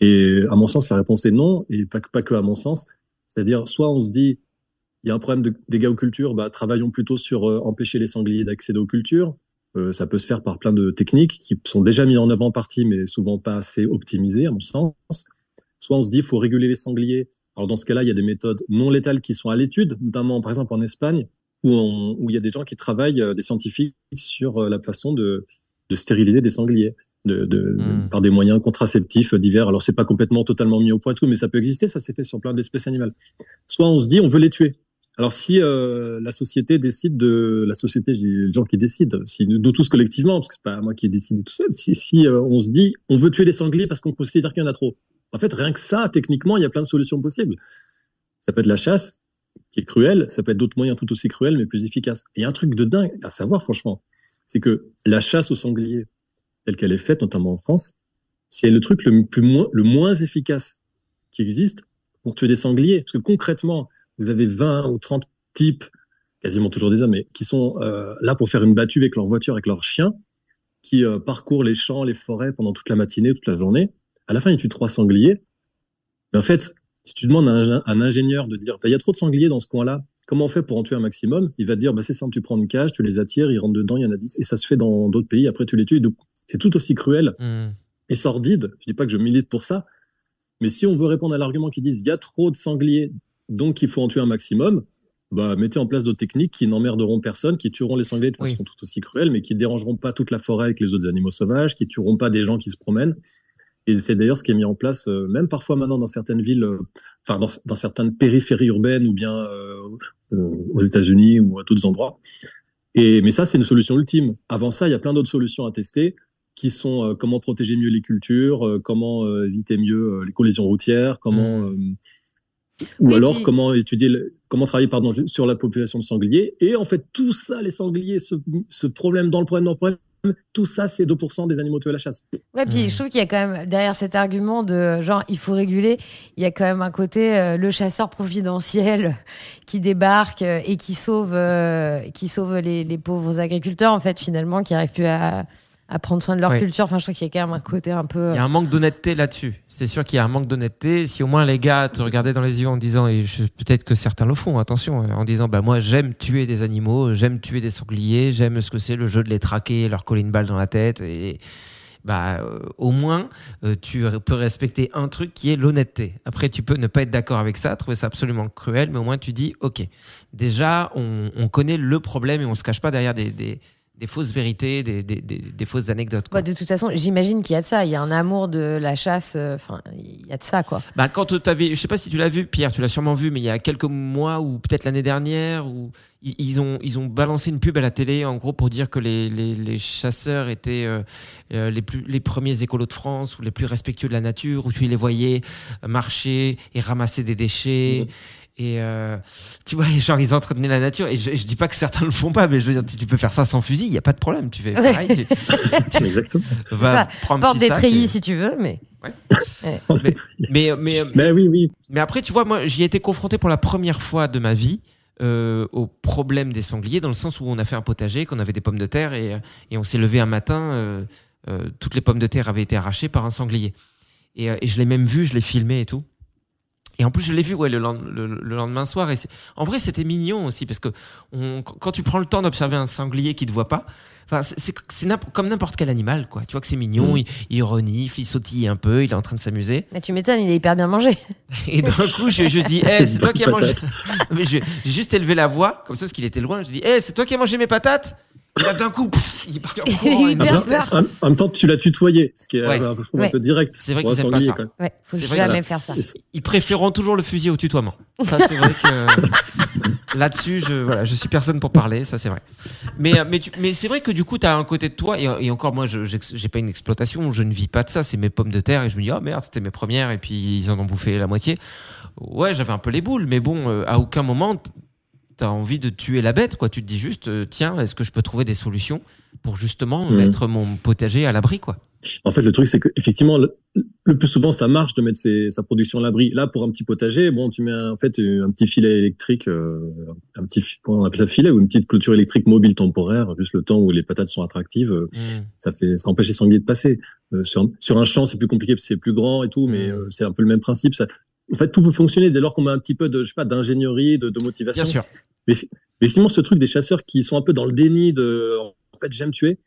Et à mon sens, la réponse est non, et pas, que- à mon sens. C'est-à-dire, soit on se dit, il y a un problème de dégâts aux cultures, bah, travaillons plutôt sur euh, empêcher les sangliers d'accéder aux cultures. Euh, ça peut se faire par plein de techniques qui sont déjà mises en œuvre en partie, mais souvent pas assez optimisées, à mon sens. Soit on se dit, il faut réguler les sangliers. Alors dans ce cas-là, il y a des méthodes non létales qui sont à l'étude, notamment par exemple en Espagne, où, on- où il y a des gens qui travaillent, euh, des scientifiques, sur euh, la façon de, de stériliser des sangliers de, de, Mm. par des moyens contraceptifs divers. Alors c'est pas complètement totalement mis au point et tout, mais ça peut exister. Ça s'est fait sur plein d'espèces animales. Soit on se dit, on veut les tuer. Alors si euh, la société décide de la société, les gens qui décident, si nous, tous collectivement, parce que c'est pas moi qui décide tout seul. Si, si euh, on se dit, on veut tuer les sangliers parce qu'on considère qu'il y en a trop. En fait, rien que ça, techniquement, il y a plein de solutions possibles. Ça peut être la chasse, qui est cruelle, ça peut être d'autres moyens tout aussi cruels, mais plus efficaces. Et un truc de dingue à savoir, franchement, c'est que la chasse aux sangliers, telle qu'elle est faite, notamment en France, c'est le truc le plus le moins efficace qui existe pour tuer des sangliers. Parce que concrètement, vous avez 20 ou 30 types, quasiment toujours des hommes, mais qui sont euh, là pour faire une battue avec leur voiture, avec leurs chiens, qui euh, parcourent les champs, les forêts pendant toute la matinée, toute la journée. À la fin, ils tuent trois sangliers. Mais en fait, si tu demandes à un, ingé- un ingénieur de dire, bah, il y a trop de sangliers dans ce coin-là, comment on fait pour en tuer un maximum? Il va te dire, bah, c'est simple, tu prends une cage, tu les attires, ils rentrent dedans, il y en a 10, et ça se fait dans d'autres pays, après tu les tues. Donc, c'est tout aussi cruel Hmm. et sordide. Je dis pas que je milite pour ça, mais si on veut répondre à l'argument qui disent il y a trop de sangliers, donc il faut en tuer un maximum, bah mettez en place d'autres techniques qui n'emmerderont personne, qui tueront les sangliers de Oui. façon tout aussi cruelle, mais qui dérangeront pas toute la forêt avec les autres animaux sauvages, qui tueront pas des gens qui se promènent. Et c'est d'ailleurs ce qui est mis en place, euh, même parfois maintenant dans certaines villes, euh, enfin dans, dans certaines périphéries urbaines ou bien euh, aux États-Unis ou à d'autres endroits. Et mais ça, c'est une solution ultime. Avant ça, il y a plein d'autres solutions à tester qui sont comment protéger mieux les cultures, comment éviter mieux les collisions routières, comment euh, ou Oui, alors puis- comment étudier, le- comment travailler pardon sur la population de sangliers. Et en fait, tout ça, les sangliers, ce, ce problème dans le problème dans le problème, tout ça, c'est 2% des animaux tués à la chasse. Ouais, puis Mm. je trouve qu'il y a quand même, derrière cet argument de genre, il faut réguler, il y a quand même un côté, euh, le chasseur providentiel qui débarque euh, et qui sauve, euh, qui sauve les, les pauvres agriculteurs, en fait, finalement, qui n'arrivent plus à, à prendre soin de leur culture. Enfin, je trouve qu'il y a quand même un côté un peu. Il y a un manque d'honnêteté là-dessus. C'est sûr qu'il y a un manque d'honnêteté. Si au moins les gars te regardaient dans les yeux en disant, et peut-être que certains le font, attention, euh, en disant, bah moi j'aime tuer des animaux, j'aime tuer des sangliers, j'aime ce que c'est le jeu de les traquer, leur coller une balle dans la tête, et bah euh, au moins euh, tu peux respecter un truc qui est l'honnêteté. Après tu peux ne pas être d'accord avec ça, trouver ça absolument cruel, mais au moins tu dis, ok, déjà on, on connaît le problème et on se cache pas derrière des, des, des fausses vérités, des, des, des- des fausses anecdotes. quoi. Bah, de toute façon, j'imagine qu'il y a de ça. Il y a un amour de la chasse. euh, Enfin, il y a de ça, quoi. Bah, quand tu avais, je sais pas si tu l'as vu, Pierre, tu l'as sûrement vu, mais il y a quelques mois ou peut-être l'année dernière, où ils, ils ont, ils ont balancé une pub à la télé, en gros, pour dire que les, les, les chasseurs étaient euh, euh, les, plus, les premiers écolos de France ou les plus respectueux de la nature, où tu les voyais marcher et ramasser des déchets. Et euh, tu vois, genre, ils entretenaient la nature. Et je, je dis pas que certains le font pas, mais je veux dire, tu tu peux faire ça sans fusil, il y a pas de problème. Tu fais pareil, tu, Exactement. tu vas Ça, prendre un Porte des treillis et- si tu veux, mais. Mais, mais, Mais oui, oui. mais après, tu vois, moi, j'y ai été confronté pour la première fois de ma vie euh, au problème des sangliers, dans le sens où on a fait un potager, qu'on avait des pommes de terre, et, et on s'est levé un matin, euh, euh, toutes les pommes de terre avaient été arrachées par un sanglier. Et, euh, et je l'ai même vu, je l'ai filmé et tout. Et en plus, je l'ai vu ouais, le, lend- le- le lendemain soir. Et c'est- en vrai, c'était mignon aussi, parce que on- quand tu prends le temps d'observer un sanglier qui te voit pas, enfin, c'est- comme n'importe quel animal, quoi. Tu vois que c'est mignon, Mm. il, il renifle, il sautille un peu, il est en train de s'amuser. Mais tu m'étonnes, il est hyper bien mangé. Et d'un coup, je, je dis, Eh, c'est toi qui as mangé. Mais j'ai juste élevé la voix, comme ça, parce qu'il était loin. Je dis, Eh, c'est toi qui as mangé mes patates? Là, d'un coup, pff, il est parti en courant. il hyper dit, peur. En, en même temps, tu l'as tutoyé, ce qui est Ouais. euh, Ouais. un peu direct. C'est vrai qu'ils aiment pas ça. Ouais, faut C'est vrai jamais que- faire ça. Ils préféreront toujours le fusil au tutoiement. Ça, c'est vrai que. Là-dessus, je, voilà, je suis personne pour parler, ça c'est vrai. Mais, euh, mais, tu- mais c'est vrai que du coup, tu as un côté de toi, et, et encore moi, je j'ai pas une exploitation, je ne vis pas de ça, c'est mes pommes de terre, et je me dis, oh merde, c'était mes premières, et puis ils en ont bouffé la moitié. Ouais, j'avais un peu les boules, mais bon, euh, à aucun moment, t- t'as envie de tuer la bête, quoi. Tu te dis juste, euh, tiens, est-ce que je peux trouver des solutions pour justement Mhm. mettre mon potager à l'abri, quoi? En fait, le truc, c'est que effectivement, le, le plus souvent, ça marche de mettre ses- sa production à l'abri. Là, pour un petit potager, bon, tu mets un- en fait un petit filet électrique, euh, un petit, on appelle ça, filet ou une petite clôture électrique mobile temporaire, juste le temps où les patates sont attractives. euh, Mhm. ça fait, ça empêche les sangliers de passer. Euh, sur, un- sur un champ, c'est plus compliqué parce que c'est plus grand et tout, mais Mhm. c'est un peu le même principe. Ça, en fait, tout peut fonctionner dès lors qu'on met un petit peu de, je sais pas, d'ingénierie, de, de motivation. Bien sûr. Mais, mais effectivement, ce truc des chasseurs qui sont un peu dans le déni de, en fait, j'aime tuer.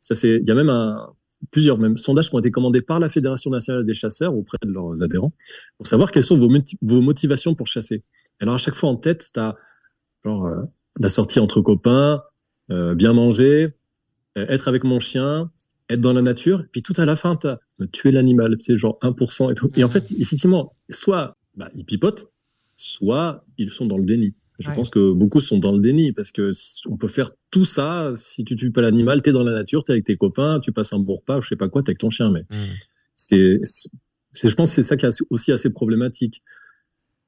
Ça, c'est, il y a même un, plusieurs même sondages qui ont été commandés par la Fédération nationale des chasseurs auprès de leurs adhérents pour savoir quelles sont vos, moti- vos motivations pour chasser. Alors, à chaque fois en tête, t'as, genre, euh, la sortie entre copains, euh, bien manger, euh, être avec mon chien, être dans la nature, puis tout à la fin, t'as tuer l'animal, tu sais, genre 1% et tout. Et en fait, effectivement, soit bah, ils pipotent, soit ils sont dans le déni. Je Ouais. pense que beaucoup sont dans le déni parce que on peut faire tout ça si tu tues pas l'animal, t'es dans la nature, t'es avec tes copains, tu passes un bon repas, je sais pas quoi, t'es avec ton chien, mais Mhm. c'est, c'est, je pense que c'est ça qui est aussi assez problématique.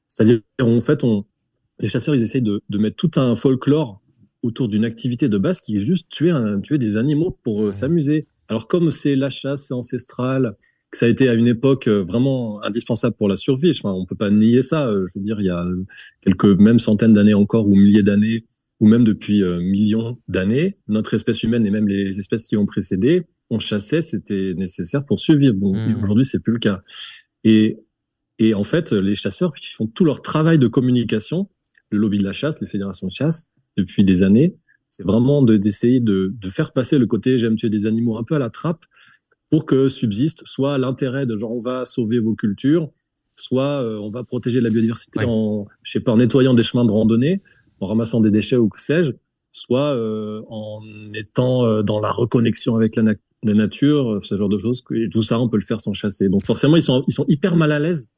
C'est-à-dire, en fait, on, les chasseurs, ils essayent de, de mettre tout un folklore autour d'une activité de base qui est juste tuer, un, tuer des animaux pour euh, s'amuser. Alors, comme c'est la chasse, c'est ancestral, que ça a été à une époque euh, vraiment indispensable pour la survie, enfin, on peut pas nier ça. euh, Je veux dire, il y a quelques, même centaines d'années encore, ou milliers d'années, ou même depuis euh, millions d'années, notre espèce humaine et même les espèces qui ont précédé, on chassait, c'était nécessaire pour survivre. Bon, et aujourd'hui, c'est plus le cas. Et, et en fait, les chasseurs qui font tout leur travail de communication, le lobby de la chasse, les fédérations de chasse, depuis des années, c'est vraiment de- d'essayer de, de faire passer le côté j'aime tuer des animaux un peu à la trappe pour que subsiste soit l'intérêt de genre on va sauver vos cultures, soit euh, on va protéger la biodiversité Ouais. en, je sais pas, en nettoyant des chemins de randonnée, en ramassant des déchets ou que sais-je, soit euh, en étant euh, dans la reconnexion avec la, na- la nature, ce genre de choses. Et tout ça, on peut le faire sans chasser. Donc forcément, ils sont, ils sont hyper mal à l'aise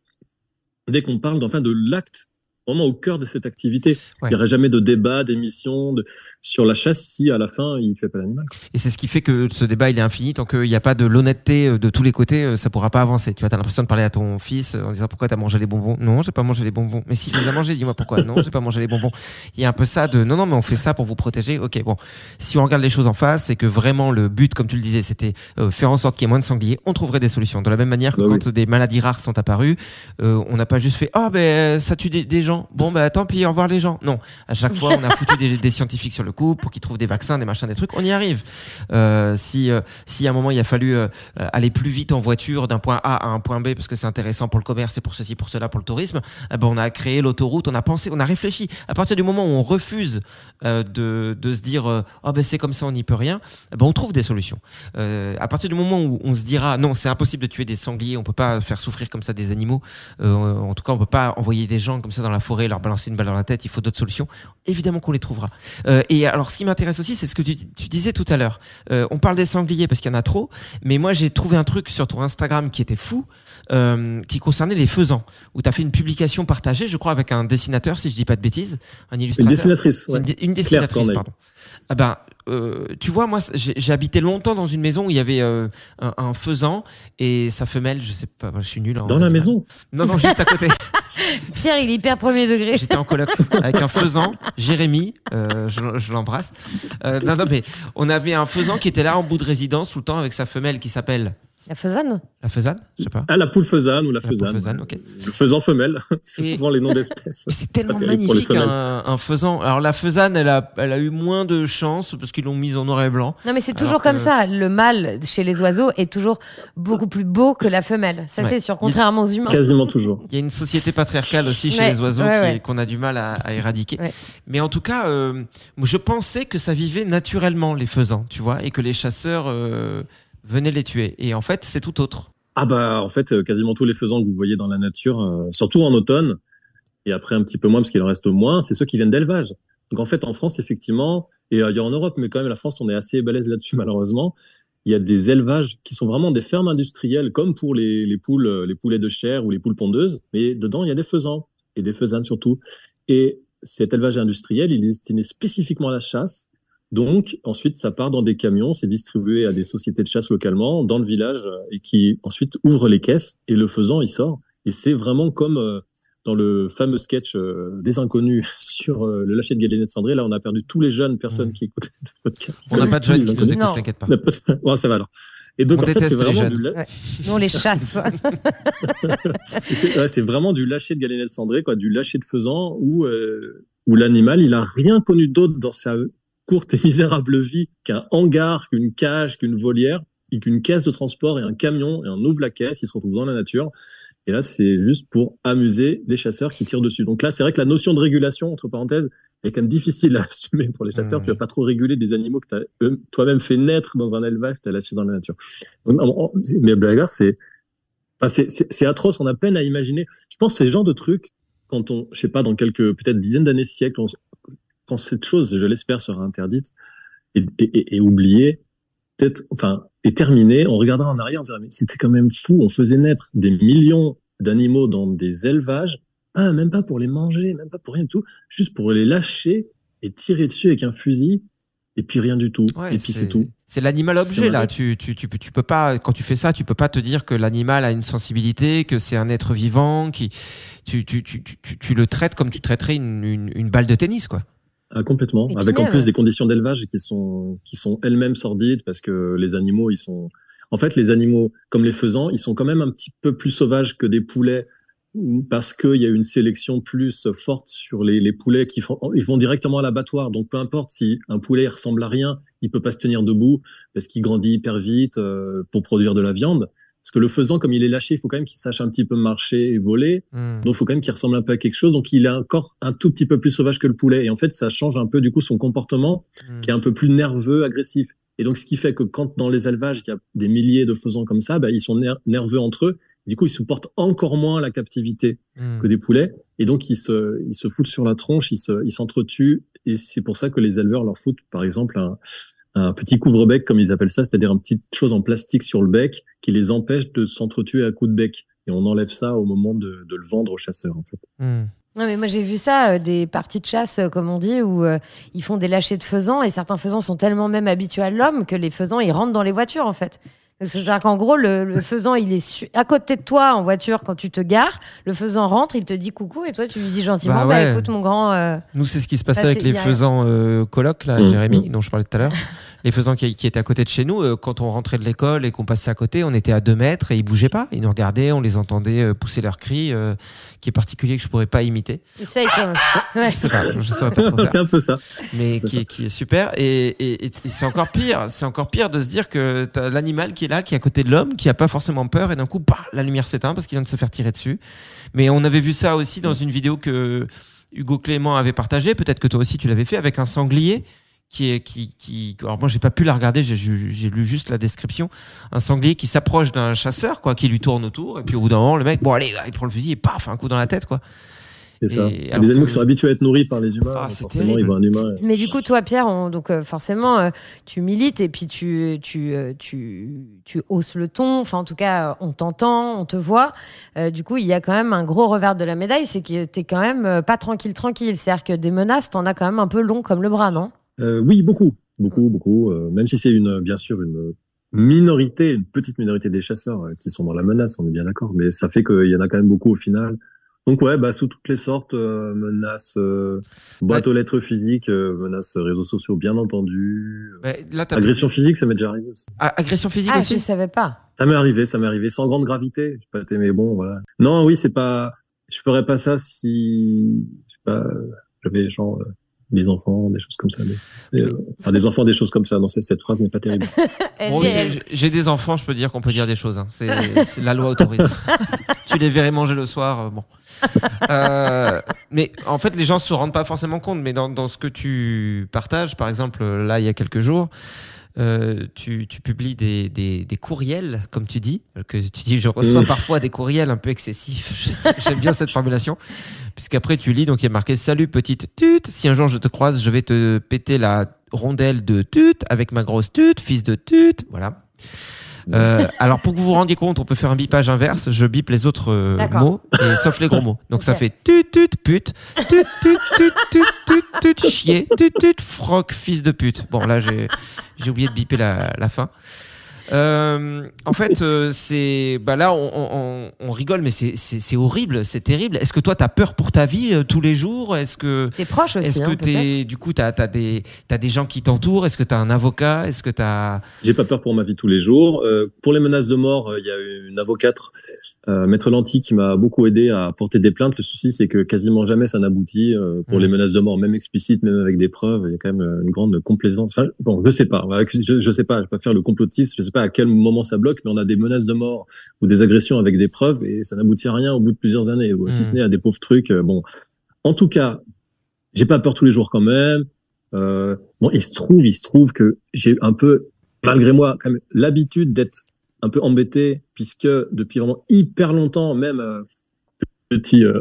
dès qu'on parle d'enfin de l'acte vraiment au cœur de cette activité. Ouais. Il n'y aurait jamais de débat, d'émission de, sur la chasse si à la fin il tuait pas l'animal. Et c'est ce qui fait que ce débat il est infini tant qu'il n'y a pas de l'honnêteté euh, de tous les côtés, euh, ça pourra pas avancer. Tu vois, t'as l'impression de parler à ton fils euh, en disant pourquoi t'as mangé les bonbons? Non, j'ai pas mangé les bonbons. Mais si tu les as mangés, dis-moi pourquoi. Non, j'ai pas mangé les bonbons. Il y a un peu ça de non, non, mais on fait ça pour vous protéger. Ok, bon. Si on regarde les choses en face, c'est que vraiment le but, comme tu le disais, c'était euh, faire en sorte qu'il y ait moins de sangliers. On trouverait des solutions. De la même manière que Bah quand des maladies rares sont apparues, euh, on n'a pas juste fait ah ben ça tue des, des gens. Bon ben tant pis, au revoir les gens. Non, à chaque fois on a foutu des, scientifiques sur le coup pour qu'ils trouvent des vaccins, des machins, des trucs. On y arrive. Euh, si euh, si à un moment il a fallu euh, aller plus vite en voiture d'un point A à un point B parce que c'est intéressant pour le commerce et pour ceci, pour cela, pour le tourisme, eh ben on a créé l'autoroute, on a pensé, on a réfléchi. À partir du moment où on refuse de, de se dire ah ben c'est comme ça, on n'y peut rien, eh ben on trouve des solutions. À partir du moment où on se dira non, c'est impossible de tuer des sangliers, on peut pas faire souffrir comme ça des animaux. en tout cas, on peut pas envoyer des gens comme ça dans la forêt, leur balancer une balle dans la tête. Il faut d'autres solutions. Évidemment qu'on les trouvera. Euh, et alors, ce qui m'intéresse aussi, c'est ce que tu, tu disais tout à l'heure. Euh, on parle des sangliers parce qu'il y en a trop, mais moi j'ai trouvé un truc sur ton Instagram qui était fou, euh, qui concernait les faisans, où tu as fait une publication partagée, je crois, avec un dessinateur, si je dis pas de bêtises, un Une illustrateur. dessinatrice. Ouais. Une, dé- une dessinatrice, pardon. Ah ben, euh, tu vois, moi, j'ai habité longtemps dans une maison où il y avait euh, un, un faisan et sa femelle, je sais pas, je suis nul. en- Dans la maison. Non, non, juste à côté. Pierre, il est hyper premier degré. J'étais en coloc avec un faisan, Jérémy, euh, je, je l'embrasse. Euh, non, non, mais on avait un faisan qui était là en bout de résidence tout le temps avec sa femelle qui s'appelle La faisane la faisane, je sais pas. Ah, la poule faisane ou la, La poule faisane. faisane, ok. Le faisan femelle. C'est Et- souvent les noms d'espèces. Mais C'est tellement magnifique un, un faisan. Alors la faisane, elle a, elle a eu moins de chance parce qu'ils l'ont mise en noir et blanc. Non, mais c'est toujours que- comme ça. Le mâle chez les oiseaux est toujours beaucoup plus beau que la femelle. Ça, Ouais. c'est sûr, contrairement aux humains. Quasiment toujours. Il y a une société patriarcale aussi chez Ouais, les oiseaux ouais, qui- ouais. qu'on a du mal à, à éradiquer. Ouais. Mais en tout cas, euh, je pensais que ça vivait naturellement les faisans, tu vois, et que les chasseurs euh, venaient les tuer. Et en fait, c'est tout autre. Ah bah en fait euh, quasiment tous les faisans que vous voyez dans la nature, euh, surtout en automne, et après un petit peu moins parce qu'il en reste moins, c'est ceux qui viennent d'élevage. Donc en fait en France effectivement, et ailleurs en Europe, mais quand même la France on est assez balèze là-dessus malheureusement, il y a des élevages qui sont vraiment des fermes industrielles comme pour les, les poules, euh, les poulets de chair ou les poules pondeuses, mais dedans il y a des faisans et des faisanes surtout. Et cet élevage industriel, il est destiné spécifiquement à la chasse. Donc, ensuite, ça part dans des camions, c'est distribué à des sociétés de chasse localement, dans le village, euh, et qui ensuite ouvrent les caisses, et le faisant, il sort. Et c'est vraiment comme euh, dans le fameux sketch euh, des inconnus sur euh, le lâcher de Galinette de Cendré. Là, on a perdu tous les jeunes personnes Mmh. qui écoutent le podcast. On n'a pas de jeunes qui nous écoutent, Non. t'inquiète pas. Ouais, ça va alors. Et donc, On en fait, c'est vraiment jeunes. du, la- Ouais. Nous, on les chasse. C'est vraiment du lâcher de galinette cendrée, quoi, du lâcher de faisan où, euh, où l'animal, il a rien connu d'autre dans sa courte et misérable vie qu'un hangar, qu'une cage, qu'une volière, et qu'une caisse de transport et un camion, et on ouvre la caisse, il se retrouve dans la nature. Et là, c'est juste pour amuser les chasseurs qui tirent dessus. Donc là, c'est vrai que la notion de régulation, entre parenthèses, est quand même difficile à assumer pour les chasseurs. Tu vas pas trop réguler des animaux que tu as toi-même fait naître dans un élevage, tu as lâché dans la nature. Donc, Mais part, c'est Enfin, c'est- atroce, on a peine à imaginer. Je pense que ces genres de trucs, quand on, je sais pas, dans quelques peut-être dizaines d'années, siècles, on quand cette chose, je l'espère, sera interdite et, et, et- et oubliée, peut-être, enfin, et terminée, on regardera en arrière, on se dira, mais c'était quand même fou, on faisait naître des millions d'animaux dans des élevages, ah, même pas pour les manger, même pas pour rien du tout, juste pour les lâcher et tirer dessus avec un fusil, et puis rien du tout, Ouais, et puis c'est tout. C'est l'animal objet là. Tu, tu, tu, peux- tu peux pas quand tu fais ça, tu peux pas te dire que l'animal a une sensibilité, que c'est un être vivant, qui tu, tu, tu, tu, tu le traites comme tu traiterais une, une, une balle de tennis quoi. Ah, complètement. Avec en plus des conditions d'élevage qui sont qui sont elles-mêmes sordides parce que les animaux ils sont en fait les animaux comme les faisans ils sont quand même un petit peu plus sauvages que des poulets parce qu'il y a une sélection plus forte sur les, les poulets qui font ils vont directement à l'abattoir. Donc peu importe si un poulet il ressemble à rien il peut pas se tenir debout parce qu'il grandit hyper vite euh, pour produire de la viande parce que le faisan comme il est lâché il faut quand même qu'il sache un petit peu marcher et voler Hmm. donc, il faut quand même qu'il ressemble un peu à quelque chose. Donc, il est encore un tout petit peu plus sauvage que le poulet. Et en fait, ça change un peu, du coup, son comportement, Hmm. qui est un peu plus nerveux, agressif. Et donc, ce qui fait que quand dans les élevages, il y a des milliers de faisans comme ça, bah, ils sont ner- nerveux entre eux. Du coup, ils supportent encore moins la captivité Hmm. que des poulets. Et donc, ils se, ils se foutent sur la tronche, ils se, ils s'entretuent. Et c'est pour ça que les éleveurs leur foutent, par exemple, un, un petit couvre-bec, comme ils appellent ça, c'est-à-dire une petite chose en plastique sur le bec qui les empêche de s'entretuer à coups de bec. Et on enlève ça au moment de, de le vendre aux chasseurs, en fait. Hmm. Non, mais moi j'ai vu ça, euh, des parties de chasse, euh, comme on dit, où euh, ils font des lâchers de faisans et certains faisans sont tellement même habitués à l'homme que les faisans ils rentrent dans les voitures en fait. C'est-à-dire qu'en gros, le, le faisan il est su- à côté de toi en voiture quand tu te gares, le faisan rentre, il te dit coucou et toi tu lui dis gentiment Bah bah, écoute mon grand. euh, Nous, c'est ce qui se passait Bah, avec c'est- les y a- faisans euh, colocs, là, Mmh, Jérémy, dont je parlais tout à l'heure. les faisans qui, qui étaient à côté de chez nous, euh, quand on rentrait de l'école et qu'on passait à côté, on était à deux mètres et ils bougeaient pas. Ils nous regardaient, on les entendait euh, pousser leurs cris, euh, qui est particulier que je pourrais pas imiter. Essaye quand même. Ouais. Je sais pas, je saurais pas trop faire. c'est un peu ça. mais qui est, qui est super. Et, et, et- et c'est encore pire, c'est encore pire de se dire que t'as l'animal qui est là, qui est à côté de l'homme, qui a pas forcément peur, et d'un coup, bah, la lumière s'éteint parce qu'il vient de se faire tirer dessus. Mais on avait vu ça aussi dans une vidéo que Hugo Clément avait partagée. Peut-être que toi aussi tu l'avais fait avec un sanglier. Qui est qui alors moi j'ai pas pu la regarder j'ai lu juste la description un sanglier qui s'approche d'un chasseur quoi qui lui tourne autour et puis au bout d'un moment le mec bon allez il prend le fusil et paf un coup dans la tête quoi C'est ça. Et Les animaux que- qui sont habitués à être nourris par les humains, Ah, c'est forcément, terrible. ils voient un humain. Mais du coup, toi, Pierre, on- donc euh, forcément, euh, tu milites et puis tu, tu, euh, tu, tu hausses le ton. Enfin, en tout cas, on t'entend, on te voit. Euh, du coup, il y a quand même un gros revers de la médaille, c'est que t'es quand même euh, pas tranquille, tranquille. C'est-à-dire que des menaces, t'en as quand même un peu long comme le bras, non? Euh, oui, beaucoup, beaucoup, beaucoup. euh, même si c'est une, bien sûr, une minorité, une petite minorité des chasseurs euh, qui sont dans la menace, on est bien d'accord. Mais ça fait qu'il y en a quand même beaucoup au final. Donc ouais, bah sous toutes les sortes, euh, menaces, euh, boîte aux lettres physiques, euh, menaces réseaux sociaux, bien entendu. Bah, là, t'as- Agression physique, ça m'est déjà arrivé aussi. Ah, agression physique Ah, aussi je savais pas. Ça m'est arrivé, ça m'est arrivé, sans grande gravité. Je pas, mais bon, voilà. Non, oui, c'est pas. Je ferais pas ça si, je sais pas, j'avais genre euh, des enfants, des choses comme ça. Mais, euh, enfin, des enfants, des choses comme ça. Non, cette, phrase n'est pas terrible. Bon, j'ai- des enfants, je peux dire qu'on peut dire des choses. hein. C'est c'est- la loi autorise. tu les verrais manger le soir, euh, bon. Euh, mais en fait, les gens se rendent pas forcément compte. Mais dans, dans ce que tu partages, par exemple, là, il y a quelques jours, euh, tu, tu publies des, des, des courriels, comme tu dis, que tu dis, je reçois parfois des courriels un peu excessifs. J'aime bien cette formulation, puisqu'après tu lis, donc il y a marqué Salut petite tute, si un jour je te croise, je vais te péter la rondelle de tute avec ma grosse tute, fils de tute, voilà. Euh, alors pour que vous vous rendiez compte, on peut faire un bipage inverse. Je bip les autres euh, mots, et, sauf les gros mots. Donc ça fait tut tut pute, tut tut tut tut tut tut chier, tut tut froc fils de pute. Bon là j'ai j'ai oublié de biper la, la fin. Euh, en fait, euh, c'est bah là on, on- on rigole, mais c'est- horrible, c'est terrible. Est-ce que toi t'as peur pour ta vie euh, tous les jours? Est-ce que T'es proche aussi, est-ce hein, que peut-être t'es du coup t'as as des t'as des gens qui t'entourent? Est-ce que t'as un avocat? Est-ce que t'as J'ai pas peur pour ma vie tous les jours. Euh, pour les menaces de mort, euh, il y a une avocate, euh, Maître Lanty, qui m'a beaucoup aidé à porter des plaintes. Le souci, c'est que quasiment jamais ça n'aboutit. euh, pour Mm. les menaces de mort, même explicites, même avec des preuves, il y a quand même une grande complaisance. Enfin, bon, je sais pas. Je, je sais pas. Je vais pas faire le complotiste. Je sais pas à quel moment ça bloque, mais on a des menaces de mort ou des agressions avec des preuves et ça n'aboutit à rien au bout de plusieurs années. Si Mm. ce n'est à des pauvres trucs. euh, bon, en tout cas, j'ai pas peur tous les jours quand même. Euh, bon, il se trouve, il se trouve que j'ai un peu, malgré moi, quand même l'habitude d'être un peu embêté, puisque depuis vraiment hyper longtemps, même euh, petit euh,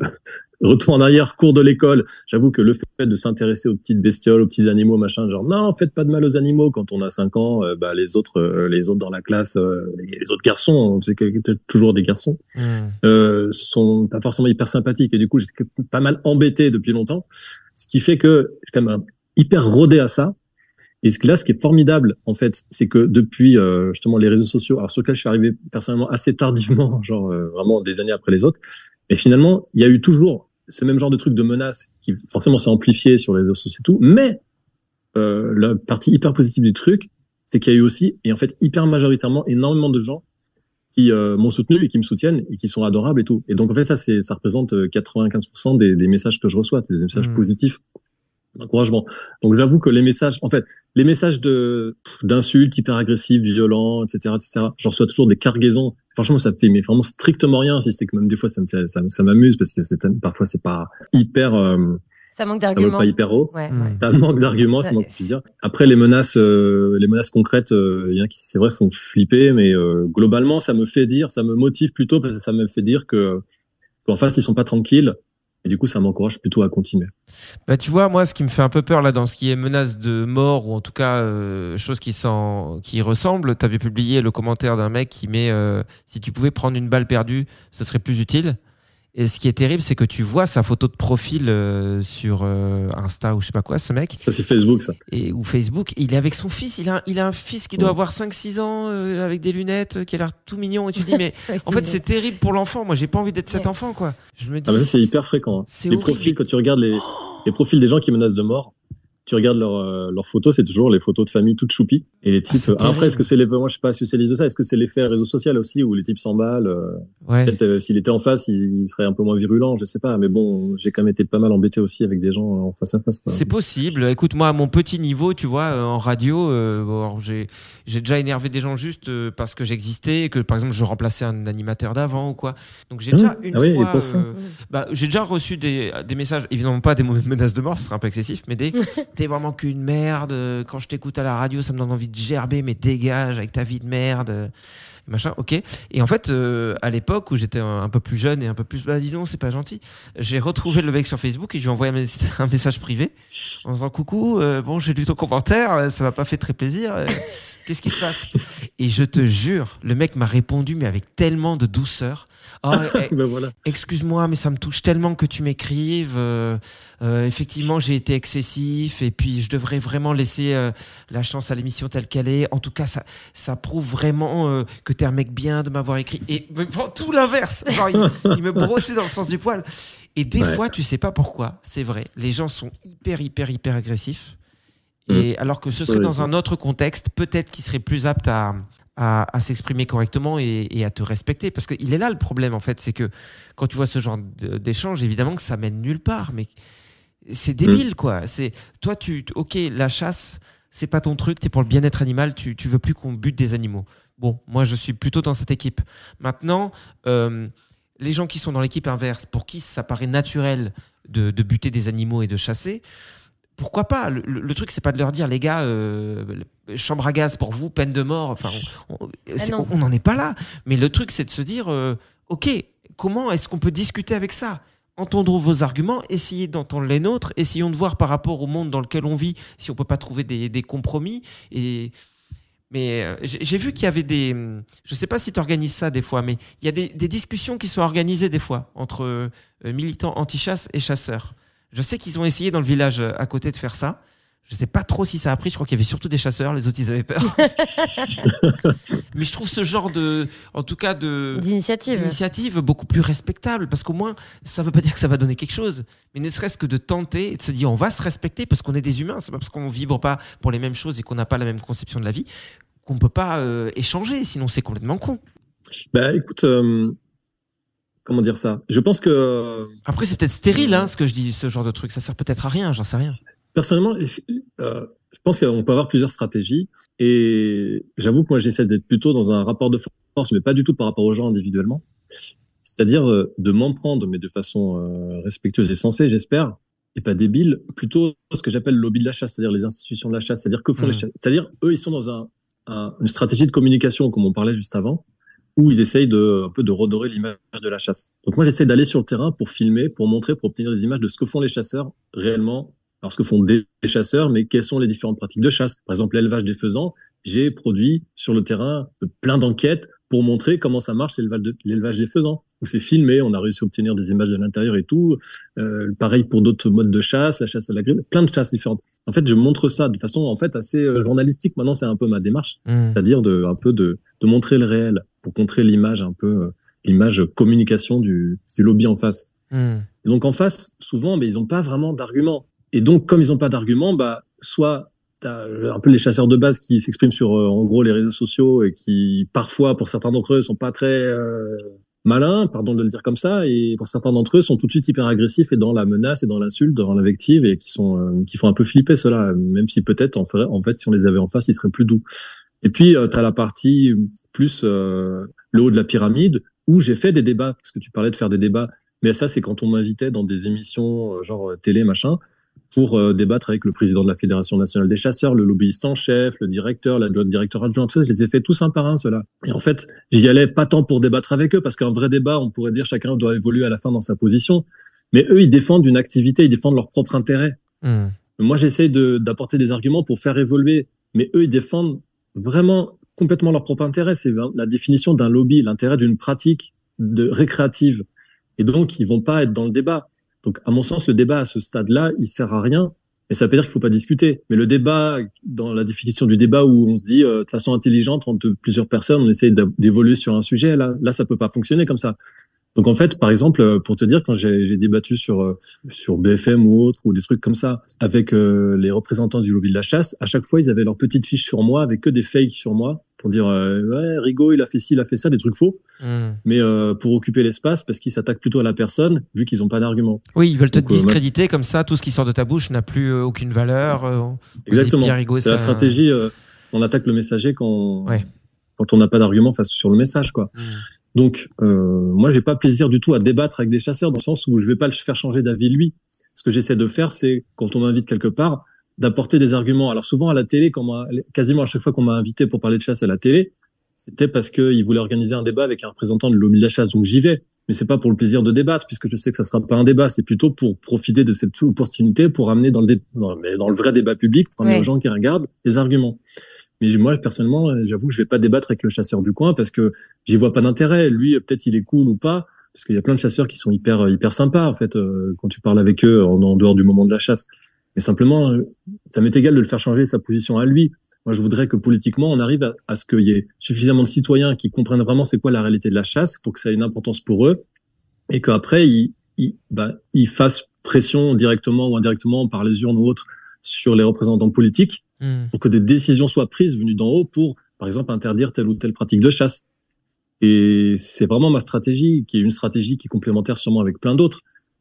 retour en arrière, cours de l'école, j'avoue que le fait de s'intéresser aux petites bestioles, aux petits animaux, machin, genre non, faites pas de mal aux animaux. Quand on a 5 ans, euh, bah les autres, euh, les autres dans la classe, euh, les autres garçons, c'est toujours des garçons euh, sont pas forcément hyper sympathiques. Et du coup j'étais pas mal embêté depuis longtemps. Ce qui fait que je suis quand même hyper rodé à ça. Et ce que là ce qui est formidable en fait c'est que depuis euh, justement les réseaux sociaux alors sur lesquels je suis arrivé personnellement assez tardivement genre euh, vraiment des années après les autres et finalement il y a eu toujours ce même genre de truc de menace qui forcément s'est amplifié sur les réseaux sociaux et tout mais euh, la partie hyper positive du truc c'est qu'il y a eu aussi et en fait hyper majoritairement énormément de gens qui euh, m'ont soutenu et qui me soutiennent et qui sont adorables et tout. Et donc en fait ça c'est ça représente euh, 95% des, des messages que je reçois, des messages Mhm. positifs d'encouragement. Donc j'avoue que les messages, en fait, les messages de d'insultes hyper agressives, violents, etc., etc. J'en reçois toujours des cargaisons. Franchement, ça me fait mais vraiment strictement rien. Si c'est que même des fois ça me fait ça, ça m'amuse parce que c'est parfois c'est pas hyper euh, Ça manque ça vole d'arguments. pas hyper haut. Ouais. Hmm. Ça manque d'arguments, Ça- moi qui puis dire. Après les menaces, euh, les menaces concrètes, euh, il y en a qui c'est vrai font flipper, mais euh, globalement ça me fait dire, ça me motive plutôt parce que ça me fait dire que qu'en face ils sont pas tranquilles et du coup ça m'encourage plutôt à continuer. Bah, tu vois, moi, ce qui me fait un peu peur là dans ce qui est menace de mort ou en tout cas euh, chose qui, qui ressemble, tu avais publié le commentaire d'un mec qui met euh, si tu pouvais prendre une balle perdue, ce serait plus utile. Et ce qui est terrible, c'est que tu vois sa photo de profil euh, sur euh, Insta ou je sais pas quoi, ce mec, Ça c'est Facebook ça. et, ou Facebook. Il est avec son fils. Il a, un- il a un fils qui doit Ouais. avoir 5-6 ans euh, avec des lunettes, euh, qui a l'air tout mignon. Et tu dis, mais Ouais, en fait, c'est terrible pour l'enfant. Moi, j'ai pas envie d'être cet enfant, quoi. Je me dis. Ah bah ça c'est hyper fréquent. hein. Les horrible. profils quand tu regardes les les profils des gens qui menacent de mort, tu regardes leurs euh, leurs photos, c'est toujours les photos de famille toutes choupies et les types. alors après est-ce que c'est les moi je suis pas spécialiste de ça, est-ce que c'est l'effet réseau social aussi où les types s'emballent euh, Ouais. Peut-être euh, s'il était en face, il, il serait un peu moins virulent, je sais pas. Mais bon, j'ai quand même été pas mal embêté aussi avec des gens en face à face. quoi. C'est possible. Écoute, moi, à mon petit niveau, tu vois, en radio, euh, j'ai j'ai déjà énervé des gens juste parce que j'existais, et que par exemple, je remplaçais un animateur d'avant ou quoi. Donc j'ai Mmh. déjà une Ah oui, et fois. pour ça. euh, bah, j'ai déjà reçu des, des messages, évidemment pas des menaces de mort, ce serait un peu excessif, mais des t'es vraiment qu'une merde. Quand je t'écoute à la radio, ça me donne envie de gerber, mais dégage avec ta vie de merde. Machin, ok. Et en fait, euh, à l'époque où j'étais un, peu plus jeune et un peu plus, bah dis donc, c'est pas gentil, j'ai retrouvé le mec sur Facebook et je lui ai envoyé un, mes- un message privé en disant coucou, euh, bon, j'ai lu ton commentaire, ça m'a pas fait très plaisir. Qu'est-ce qui se passe Et je te jure, le mec m'a répondu, mais avec tellement de douceur. Oh, eh, Ben voilà. excuse-moi, mais ça me touche tellement que tu m'écrives. euh, euh, effectivement, j'ai été excessif et puis je devrais vraiment laisser euh, la chance à l'émission telle qu'elle est. En tout cas, ça, ça prouve vraiment que t'es un mec bien de m'avoir écrit. Et vraiment, tout l'inverse. Il, il me brossait dans le sens du poil. Et des Ouais. fois, tu sais pas pourquoi, c'est vrai. Les gens sont hyper, hyper, hyper agressifs. Et alors que ce serait dans un autre contexte, peut-être qu'ils seraient plus aptes à, à, à s'exprimer correctement et, et à te respecter. Parce qu'il est là le problème, en fait, c'est que quand tu vois ce genre d'échange, évidemment que ça mène nulle part. Mais c'est débile, quoi. C'est toi, tu, ok, la chasse, c'est pas ton truc. T'es pour le bien-être animal. Tu, tu veux plus qu'on bute des animaux. Bon, moi, je suis plutôt dans cette équipe. Maintenant, euh, les gens qui sont dans l'équipe inverse, pour qui ça paraît naturel de, de buter des animaux et de chasser, pourquoi pas le, truc, c'est pas de leur dire, les gars, euh, chambre à gaz pour vous, peine de mort. Enfin, on- n'en est pas là. Mais le truc, c'est de se dire, euh, ok, comment est-ce qu'on peut discuter avec ça? Entendons vos arguments, essayez d'entendre les nôtres, essayons de voir par rapport au monde dans lequel on vit si on peut pas trouver des, des compromis. Et Mais euh, j'ai vu qu'il y avait des. Je sais pas si tu organises ça des fois, mais il y a des, des discussions qui sont organisées des fois entre euh, militants anti-chasse et chasseurs. Je sais qu'ils ont essayé dans le village euh, à côté de faire ça. Je sais pas trop si ça a pris. Je crois qu'il y avait surtout des chasseurs. Les autres, ils avaient peur. mais je trouve ce genre de, en tout cas de D'initiative. d'initiative beaucoup plus respectable parce qu'au moins ça veut pas dire que ça va donner quelque chose mais ne serait-ce que de tenter et de se dire on va se respecter parce qu'on est des humains c'est pas parce qu'on vibre pas pour les mêmes choses et qu'on n'a pas la même conception de la vie qu'on peut pas euh, échanger sinon c'est complètement con Bah écoute, euh, comment dire ça? Je pense que euh, après c'est peut-être stérile hein, ce que je dis ce genre de truc ça sert peut-être à rien j'en sais rien personnellement, euh, je pense qu'on peut avoir plusieurs stratégies. Et j'avoue que moi, j'essaie d'être plutôt dans un rapport de force, mais pas du tout par rapport aux gens individuellement. C'est-à-dire euh, de m'en prendre, mais de façon euh, respectueuse et sensée, j'espère, et pas débile, plutôt ce que j'appelle le lobby de la chasse, c'est-à-dire les institutions de la chasse, c'est-à-dire que font les chasses. C'est-à-dire, eux, ils sont dans un, un- une stratégie de communication, comme on parlait juste avant, où ils essayent de, un peu de redorer l'image de la chasse. Donc moi, j'essaie d'aller sur le terrain pour filmer, pour montrer, pour obtenir des images de ce que font les chasseurs réellement alors, ce que font des chasseurs, mais quelles sont les différentes pratiques de chasse Par exemple, l'élevage des faisans, j'ai produit sur le terrain plein d'enquêtes pour montrer comment ça marche l'élevage de- l'élevage des faisans. Où c'est filmé, on a réussi à obtenir des images de l'intérieur et tout. Euh, pareil pour d'autres modes de chasse, la chasse à la grille, plein de chasses différentes. En fait, je montre ça de façon en fait assez euh, journalistique. Maintenant, c'est un peu ma démarche, Hmm. c'est-à-dire de un peu de, de montrer le réel pour contrer l'image un peu euh, l'image communication du, du lobby en face. Hmm. Et donc en face, souvent, mais ils n'ont pas vraiment d'arguments. Et donc, comme ils n'ont pas d'arguments, bah, soit t'as un peu les chasseurs de base qui s'expriment sur, euh, en gros, les réseaux sociaux et qui, parfois, pour certains d'entre eux, sont pas très euh, malins, pardon de le dire comme ça, et pour certains d'entre eux, sont tout de suite hyper agressifs et dans la menace et dans l'insulte, dans l'invective, et qui sont, euh, qui font un peu flipper cela, même si peut-être, en fait, en fait, si on les avait en face, ils seraient plus doux. Et puis, tu as la partie plus euh, le haut de la pyramide, où j'ai fait des débats, parce que tu parlais de faire des débats mais ça, c'est quand on m'invitait dans des émissions euh, genre euh, télé, machin, pour euh, débattre avec le président de la Fédération nationale des chasseurs, le lobbyiste en chef, le directeur, l'adjoint directeur adjoint, tout ça, je les ai fait tous un par un, ceux-là. Et en fait, j'y allais pas tant pour débattre avec eux, parce qu'un vrai débat, on pourrait dire chacun doit évoluer à la fin dans sa position. Mais eux, ils défendent une activité, ils défendent leur propre intérêt. Hmm. Moi, j'essaie de- d'apporter des arguments pour faire évoluer, mais eux, ils défendent vraiment complètement leur propre intérêt. C'est la définition d'un lobby, l'intérêt d'une pratique de récréative. Et donc, ils vont pas être dans le débat. Donc, à mon sens, le débat à ce stade-là, il sert à rien. Et ça veut dire qu'il faut pas discuter. Mais le débat, dans la définition du débat où on se dit euh, de façon intelligente entre plusieurs personnes, on essaye d'a- d'évoluer sur un sujet, là, là, ça peut pas fonctionner comme ça. Donc en fait, par exemple, euh, pour te dire, quand j'ai débattu sur euh, sur BFM ou autre ou des trucs comme ça avec euh, les représentants du lobby de la chasse, à chaque fois ils avaient leur petite fiche sur moi avec que des fakes sur moi pour dire euh, ouais Rigaud il a fait ci, il a fait ça, des trucs faux, Hmm. mais euh, pour occuper l'espace parce qu'ils s'attaquent plutôt à la personne vu qu'ils ont pas d'argument. oui ils veulent te Donc, euh, discréditer comme ça tout ce qui sort de ta bouche n'a plus aucune valeur Exactement. C'est la stratégie. euh, on attaque le messager quand Ouais. quand on n'a pas d'argument face sur le message quoi. Hmm. Donc, euh, moi, j'ai pas plaisir du tout à débattre avec des chasseurs dans le sens où je vais pas le faire changer d'avis lui. Ce que j'essaie de faire, c'est quand on m'invite quelque part, d'apporter des arguments. Alors souvent à la télé, quand quasiment à chaque fois qu'on m'a invité pour parler de chasse à la télé, c'était parce qu'ils voulaient organiser un débat avec un représentant de lobby de la chasse. Donc j'y vais, mais c'est pas pour le plaisir de débattre, puisque je sais que ça sera pas un débat. C'est plutôt pour profiter de cette opportunité pour amener dans le, dé- dans, mais dans le vrai débat public, pour amener Ouais. aux gens qui regardent des arguments. Mais moi, personnellement, euh, j'avoue que je vais pas débattre avec le chasseur du coin parce que j'y vois pas d'intérêt. Lui, peut-être il est cool ou pas, parce qu'il y a plein de chasseurs qui sont hyper euh, hyper sympas en fait euh, quand tu parles avec eux en, dehors du moment de la chasse. Mais simplement, ça m'est égal de le faire changer sa position à lui. Moi, je voudrais que politiquement, on arrive à, à ce qu'il y ait suffisamment de citoyens qui comprennent vraiment c'est quoi la réalité de la chasse pour que ça ait une importance pour eux, et qu'après ils, ils, bah, ils fassent pression directement ou indirectement par les urnes ou autres sur les représentants politiques Hmm. pour que des décisions soient prises venues d'en haut pour, par exemple, interdire telle ou telle pratique de chasse. Et c'est vraiment ma stratégie, qui est une stratégie qui est complémentaire sûrement avec plein d'autres.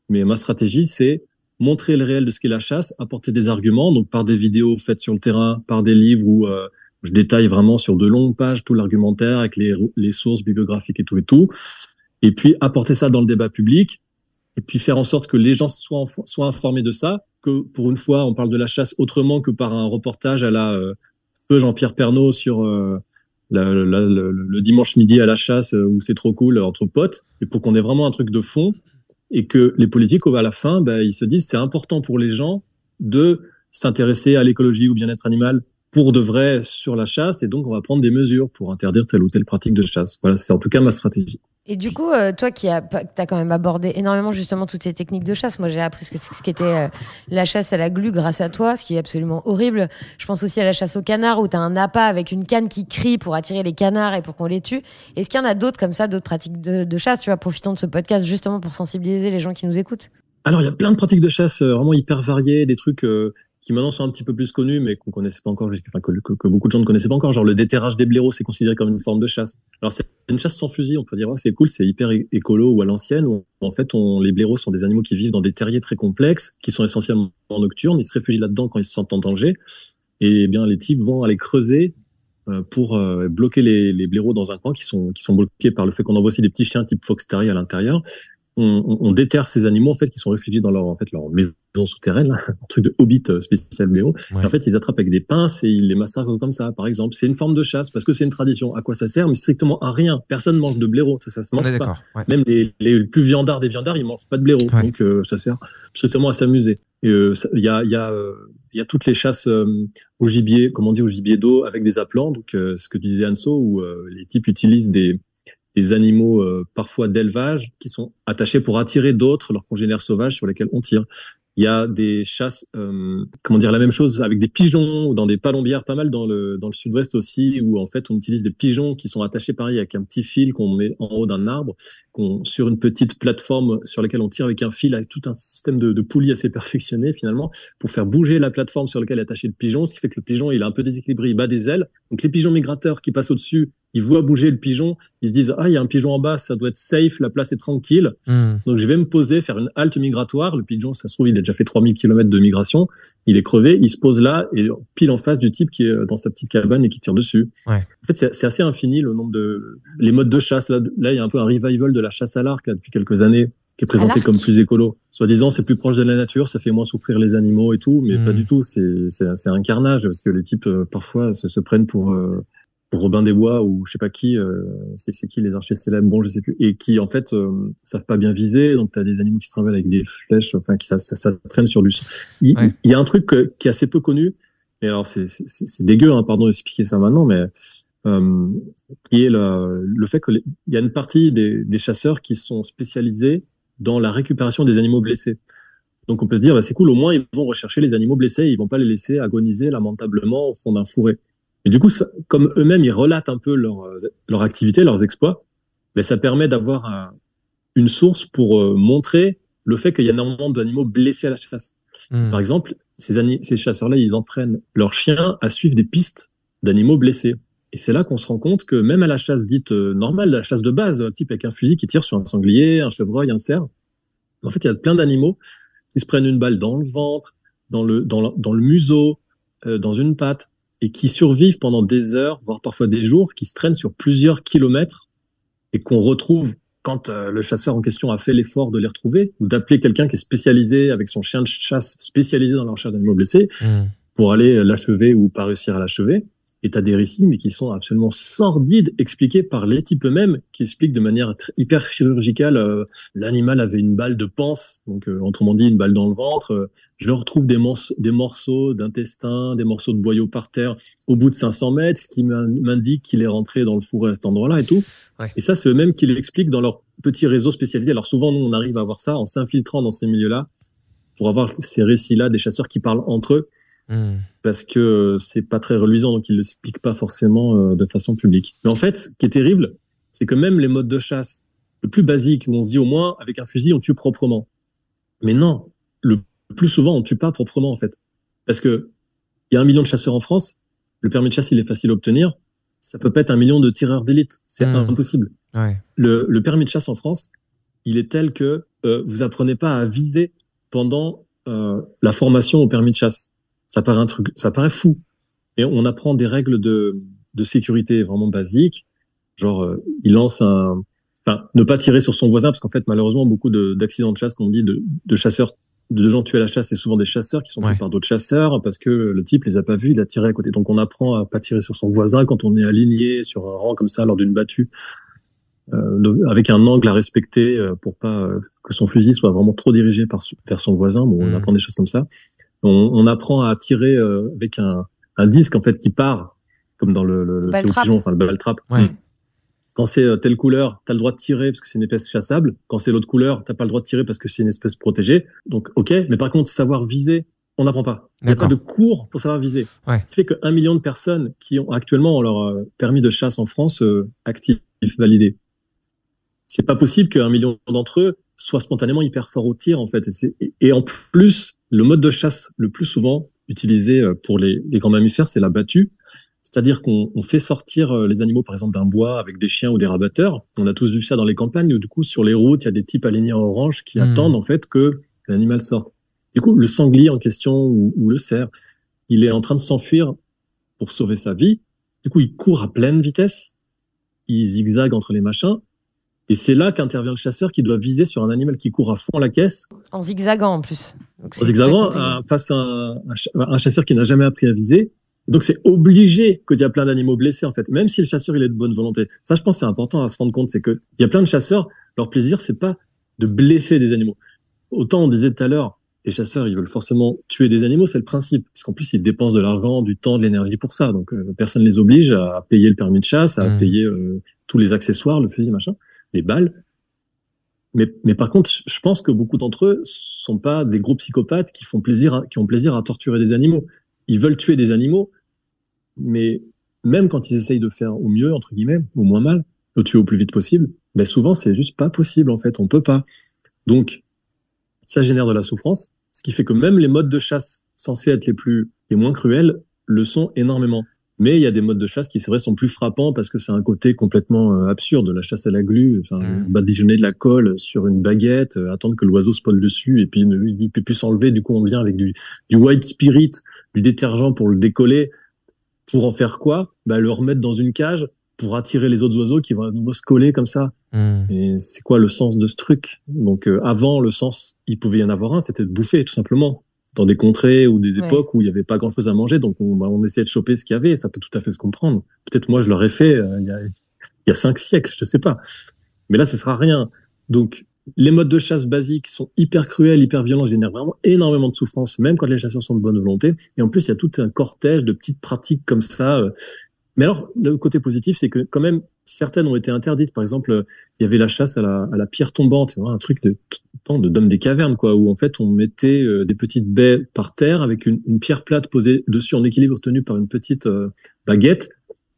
Mais ma stratégie, c'est montrer le réel de ce qu'est la chasse, apporter des arguments, donc par des vidéos faites sur le terrain, par des livres où euh, je détaille vraiment sur de longues pages tout l'argumentaire avec les, sources bibliographiques et tout et tout. Et puis apporter ça dans le débat public, et puis faire en sorte que les gens soient informés de ça, que pour une fois, on parle de la chasse autrement que par un reportage à la euh, feu Jean-Pierre Pernaud sur euh, le dimanche midi à la chasse euh, où c'est trop cool entre potes, et pour qu'on ait vraiment un truc de fond, et que les politiques, à la fin, bah, ils se disent c'est important pour les gens de s'intéresser à l'écologie ou bien-être animal, pour de vrai sur la chasse et donc on va prendre des mesures pour interdire telle ou telle pratique de chasse. Voilà, c'est en tout cas ma stratégie. Et du coup, euh, toi qui as, as quand même abordé énormément justement toutes ces techniques de chasse, moi j'ai appris ce que ce qu'était euh, la chasse à la glu grâce à toi, ce qui est absolument horrible. Je pense aussi à la chasse au canard où tu as un appât avec une canne qui crie pour attirer les canards et pour qu'on les tue. Est-ce qu'il y en a d'autres comme ça, d'autres pratiques de, de, chasse? Tu vois, profitons de ce podcast justement pour sensibiliser les gens qui nous écoutent. Alors il y a plein de pratiques de chasse euh, vraiment hyper variées, des trucs qui maintenant sont un petit peu plus connus, mais qu'on connaissait pas encore, enfin, que, que, beaucoup de gens ne connaissaient pas encore. Genre le déterrage des blaireaux, c'est considéré comme une forme de chasse. Alors c'est une chasse sans fusil, on peut dire, c'est cool, c'est hyper écolo ou à l'ancienne. Où, en fait, on, les blaireaux sont des animaux qui vivent dans des terriers très complexes, qui sont essentiellement nocturnes. Ils se réfugient là-dedans quand ils se sentent en danger. Et eh bien les types vont aller creuser euh, pour euh, bloquer les, les blaireaux dans un coin qui sont qui sont bloqués par le fait qu'on envoie aussi des petits chiens type fox terrier à l'intérieur on, on, déterre ces animaux en fait qui sont réfugiés dans leur en fait leur maison souterraine, un truc de hobbit euh, spécial blaireau. En fait, ils attrapent avec des pinces et ils les massacrent comme ça. Par exemple, c'est une forme de chasse parce que c'est une tradition. À quoi ça sert? Mais strictement à rien. Personne mange de blaireau, ça, ça se mange pas. Même les, les, plus viandards des viandards, ils mangent pas de blaireau, donc euh, ça sert strictement à s'amuser. Euh, il y a y a il y a toutes les chasses au gibier, comment on dit au gibier d'eau avec des appelants. Donc ce que tu disais Anso, où les types utilisent des des animaux parfois d'élevage qui sont attachés pour attirer d'autres, leurs congénères sauvages sur lesquels on tire. Il y a des chasses, euh, comment dire, la même chose avec des pigeons ou dans des palombières, pas mal dans le, dans le sud-ouest aussi, où en fait on utilise des pigeons qui sont attachés pareil avec un petit fil qu'on met en haut d'un arbre, qu'on sur une petite plateforme sur laquelle on tire avec un fil, avec tout un système de, de poulies assez perfectionné finalement, pour faire bouger la plateforme sur laquelle est attaché le pigeon, ce qui fait que le pigeon il est un peu déséquilibré, il bat des ailes. Donc les pigeons migrateurs qui passent au-dessus ils voient bouger le pigeon, ils se disent ah il y a un pigeon en bas, ça doit être safe, la place est tranquille. Hmm. Donc je vais me poser, faire une halte migratoire. Le pigeon, ça se trouve, il a déjà fait 3000 km de migration, il est crevé, il se pose là et pile en face du type qui est dans sa petite cabane et qui tire dessus. Ouais. En fait, c'est assez infini le nombre de les modes de chasse. Là, là, il y a un peu un revival de la chasse à l'arc depuis quelques années qui est présenté comme plus écolo. Soit-disant, c'est plus proche de la nature, ça fait moins souffrir les animaux et tout, mais pas hmm. du tout. C'est un carnage parce que les types euh, parfois se, se prennent pour euh, Robin des Bois ou je sais pas qui, euh, c'est qui les archers célèbres, bon je sais plus, et qui en fait euh, savent pas bien viser, donc tu as des animaux qui se travaillent avec des flèches, enfin qui ça, ça, ça traîne sur du. Il, il y a un truc qui est assez peu connu, et alors c'est dégueu, hein, pardon d'expliquer ça maintenant, mais euh, qui est le, le fait que il y a une partie des, des chasseurs qui sont spécialisés dans la récupération des animaux blessés. Donc on peut se dire, bah, c'est cool, au moins ils vont rechercher les animaux blessés, ils vont pas les laisser agoniser lamentablement au fond d'un fourré. Et du coup, comme eux-mêmes, ils relatent un peu leur, euh, leur activité, leurs exploits, mais ça permet d'avoir une source pour euh, montrer le fait qu'il y a énormément d'animaux blessés à la chasse. Hmm. Par exemple, ces, ces chasseurs-là, ils entraînent leurs chiens à suivre des pistes d'animaux blessés. Et c'est là qu'on se rend compte que même à la chasse dite euh, normale, la chasse de base, type avec un fusil qui tire sur un sanglier, un chevreuil, un cerf, en fait, il y a plein d'animaux qui se prennent une balle dans le ventre, dans le, dans le, dans le museau, dans une patte, et qui survivent pendant des heures, voire parfois des jours, qui se traînent sur plusieurs kilomètres et qu'on retrouve quand euh, le chasseur en question a fait l'effort de les retrouver ou d'appeler quelqu'un qui est spécialisé avec son chien de chasse spécialisé dans la recherche d'animaux blessés mmh. pour aller l'achever ou pas réussir à l'achever et t'as des récits, mais qui sont absolument sordides, expliqués par les types eux-mêmes, qui expliquent de manière hyper chirurgicale, euh, l'animal avait une balle de panse, donc euh, autrement dit une balle dans le ventre, euh, je leur trouve des, des morceaux d'intestin, des morceaux de boyaux par terre au bout de 500 mètres, ce qui m'indique qu'il est rentré dans le fourré à cet endroit-là et tout. Et ça, c'est eux-mêmes qui l'expliquent dans leur petit réseau spécialisé. Alors souvent, nous, on arrive à avoir ça en s'infiltrant dans ces milieux-là pour avoir ces récits-là des chasseurs qui parlent entre eux Hmm. parce que c'est pas très reluisant, donc il le explique pas forcément euh, de façon publique. Mais en fait, ce qui est terrible, c'est que même les modes de chasse, le plus basique, où on se dit au moins avec un fusil on tue proprement. Mais non, le plus souvent on tue pas proprement en fait, parce que il y a un million de chasseurs en France, le permis de chasse il est facile à obtenir, ça peut pas être un million de tireurs d'élite, c'est hmm. impossible. Ouais. Le, le, permis de chasse en France, il est tel que euh, vous apprenez pas à viser pendant euh, la formation au permis de chasse. Ça paraît un truc, ça paraît fou. Et on apprend des règles de, de sécurité vraiment basiques. Genre, euh, il lance un, enfin, ne pas tirer sur son voisin parce qu'en fait, malheureusement, beaucoup d'accidents de, chasse, comme on dit, de, de chasseurs, de gens tués à la chasse, c'est souvent des chasseurs qui sont tués par d'autres chasseurs parce que le type les a pas vus, il a tiré à côté. Donc, on apprend à pas tirer sur son voisin quand on est aligné sur un rang comme ça lors d'une battue. Euh, avec un angle à respecter euh, pour pas euh, que son fusil soit vraiment trop dirigé par, vers son voisin. Bon, on mmh. apprend des choses comme ça. On, on apprend à tirer euh, avec un, un disque en fait qui part comme dans le, le, le pigeon, enfin le ball trap. Ouais. Quand c'est euh, telle couleur, tu as le droit de tirer parce que c'est une espèce chassable. Quand c'est l'autre couleur, t'as pas le droit de tirer parce que c'est une espèce protégée. Donc, ok. Mais par contre, savoir viser, on n'apprend pas. Il n'y a pas de cours pour savoir viser. Ouais. Ce qui fait qu'un million de personnes qui ont actuellement leur euh, permis de chasse en France euh, actif, validé. C'est pas possible qu'un million d'entre eux soient spontanément hyper forts au tir, en fait. Et, en plus, le mode de chasse le plus souvent utilisé euh, pour les, les grands mammifères, c'est la battue. C'est-à-dire qu'on on fait sortir euh, les animaux, par exemple, d'un bois avec des chiens ou des rabatteurs. On a tous vu ça dans les campagnes où, du coup, sur les routes, il y a des types alignés en orange qui Mhm. attendent, en fait, que l'animal sorte. Du coup, le sanglier en question ou, ou le cerf, il est en train de s'enfuir pour sauver sa vie. Du coup, il court à pleine vitesse. Il zigzague entre les machins. Et c'est là qu'intervient le chasseur qui doit viser sur un animal qui court à fond la caisse En zigzagant en plus. Donc, en zigzagant un- face à un, un ch- un chasseur qui n'a jamais appris à viser. Donc c'est obligé qu'il y a plein d'animaux blessés en fait, même si le chasseur il est de bonne volonté. Ça, je pense, c'est important à se rendre compte, c'est que il y a plein de chasseurs, leur plaisir c'est pas de blesser des animaux. Autant on disait tout à l'heure, les chasseurs ils veulent forcément tuer des animaux, c'est le principe, parce qu'en plus ils dépensent de l'argent, du temps, de l'énergie pour ça. Donc euh, personne les oblige à payer le permis de chasse, à Mhm. payer euh, tous les accessoires, le fusil machin, les balles. Mais, mais par contre, je- pense que beaucoup d'entre eux sont pas des gros psychopathes qui font plaisir, à- qui ont plaisir à torturer des animaux. Ils veulent tuer des animaux, mais même quand ils essayent de faire au mieux, entre guillemets, au moins mal, de tuer au plus vite possible, ben souvent c'est juste pas possible en fait, on peut pas. Donc, ça génère de la souffrance, ce qui fait que même les modes de chasse censés être les plus, les moins cruels, le sont énormément. Mais il y a des modes de chasse qui, c'est vrai, sont plus frappants parce que c'est un côté complètement euh, absurde. La chasse à la glu, enfin, Mhm. badigeonner de la colle sur une baguette, euh, attendre que l'oiseau se pole dessus et puis ne, il peut plus s'enlever. Du coup, on vient avec du, du white spirit, du détergent pour le décoller. Pour en faire quoi? Bah, Le remettre dans une cage pour attirer les autres oiseaux qui vont à nouveau se coller comme ça. Hmm. Et c'est quoi le sens de ce truc? Donc euh, avant, le sens, il pouvait y en avoir un, c'était de bouffer tout simplement. Dans des contrées ou des Ouais. époques où il n'y avait pas grand-chose à manger, donc on, bah, on essayait de choper ce qu'il y avait, et ça peut tout à fait se comprendre. Peut-être moi je l'aurais fait euh, il y, a, il y a cinq siècles, je sais pas. Mais là, ce sera rien. Donc les modes de chasse basiques sont hyper cruels, hyper violents, génèrent vraiment énormément de souffrance, même quand les chasseurs sont de bonne volonté. Et en plus, il y a tout un cortège de petites pratiques comme ça. euh. Mais alors, le côté positif, c'est que quand même, certaines ont été interdites. Par exemple, il y avait la chasse à la, à la pierre tombante, un truc de temps de d'homme des cavernes, quoi, où en fait on mettait euh, des petites baies par terre avec une, une pierre plate posée dessus en équilibre tenu par une petite euh, baguette.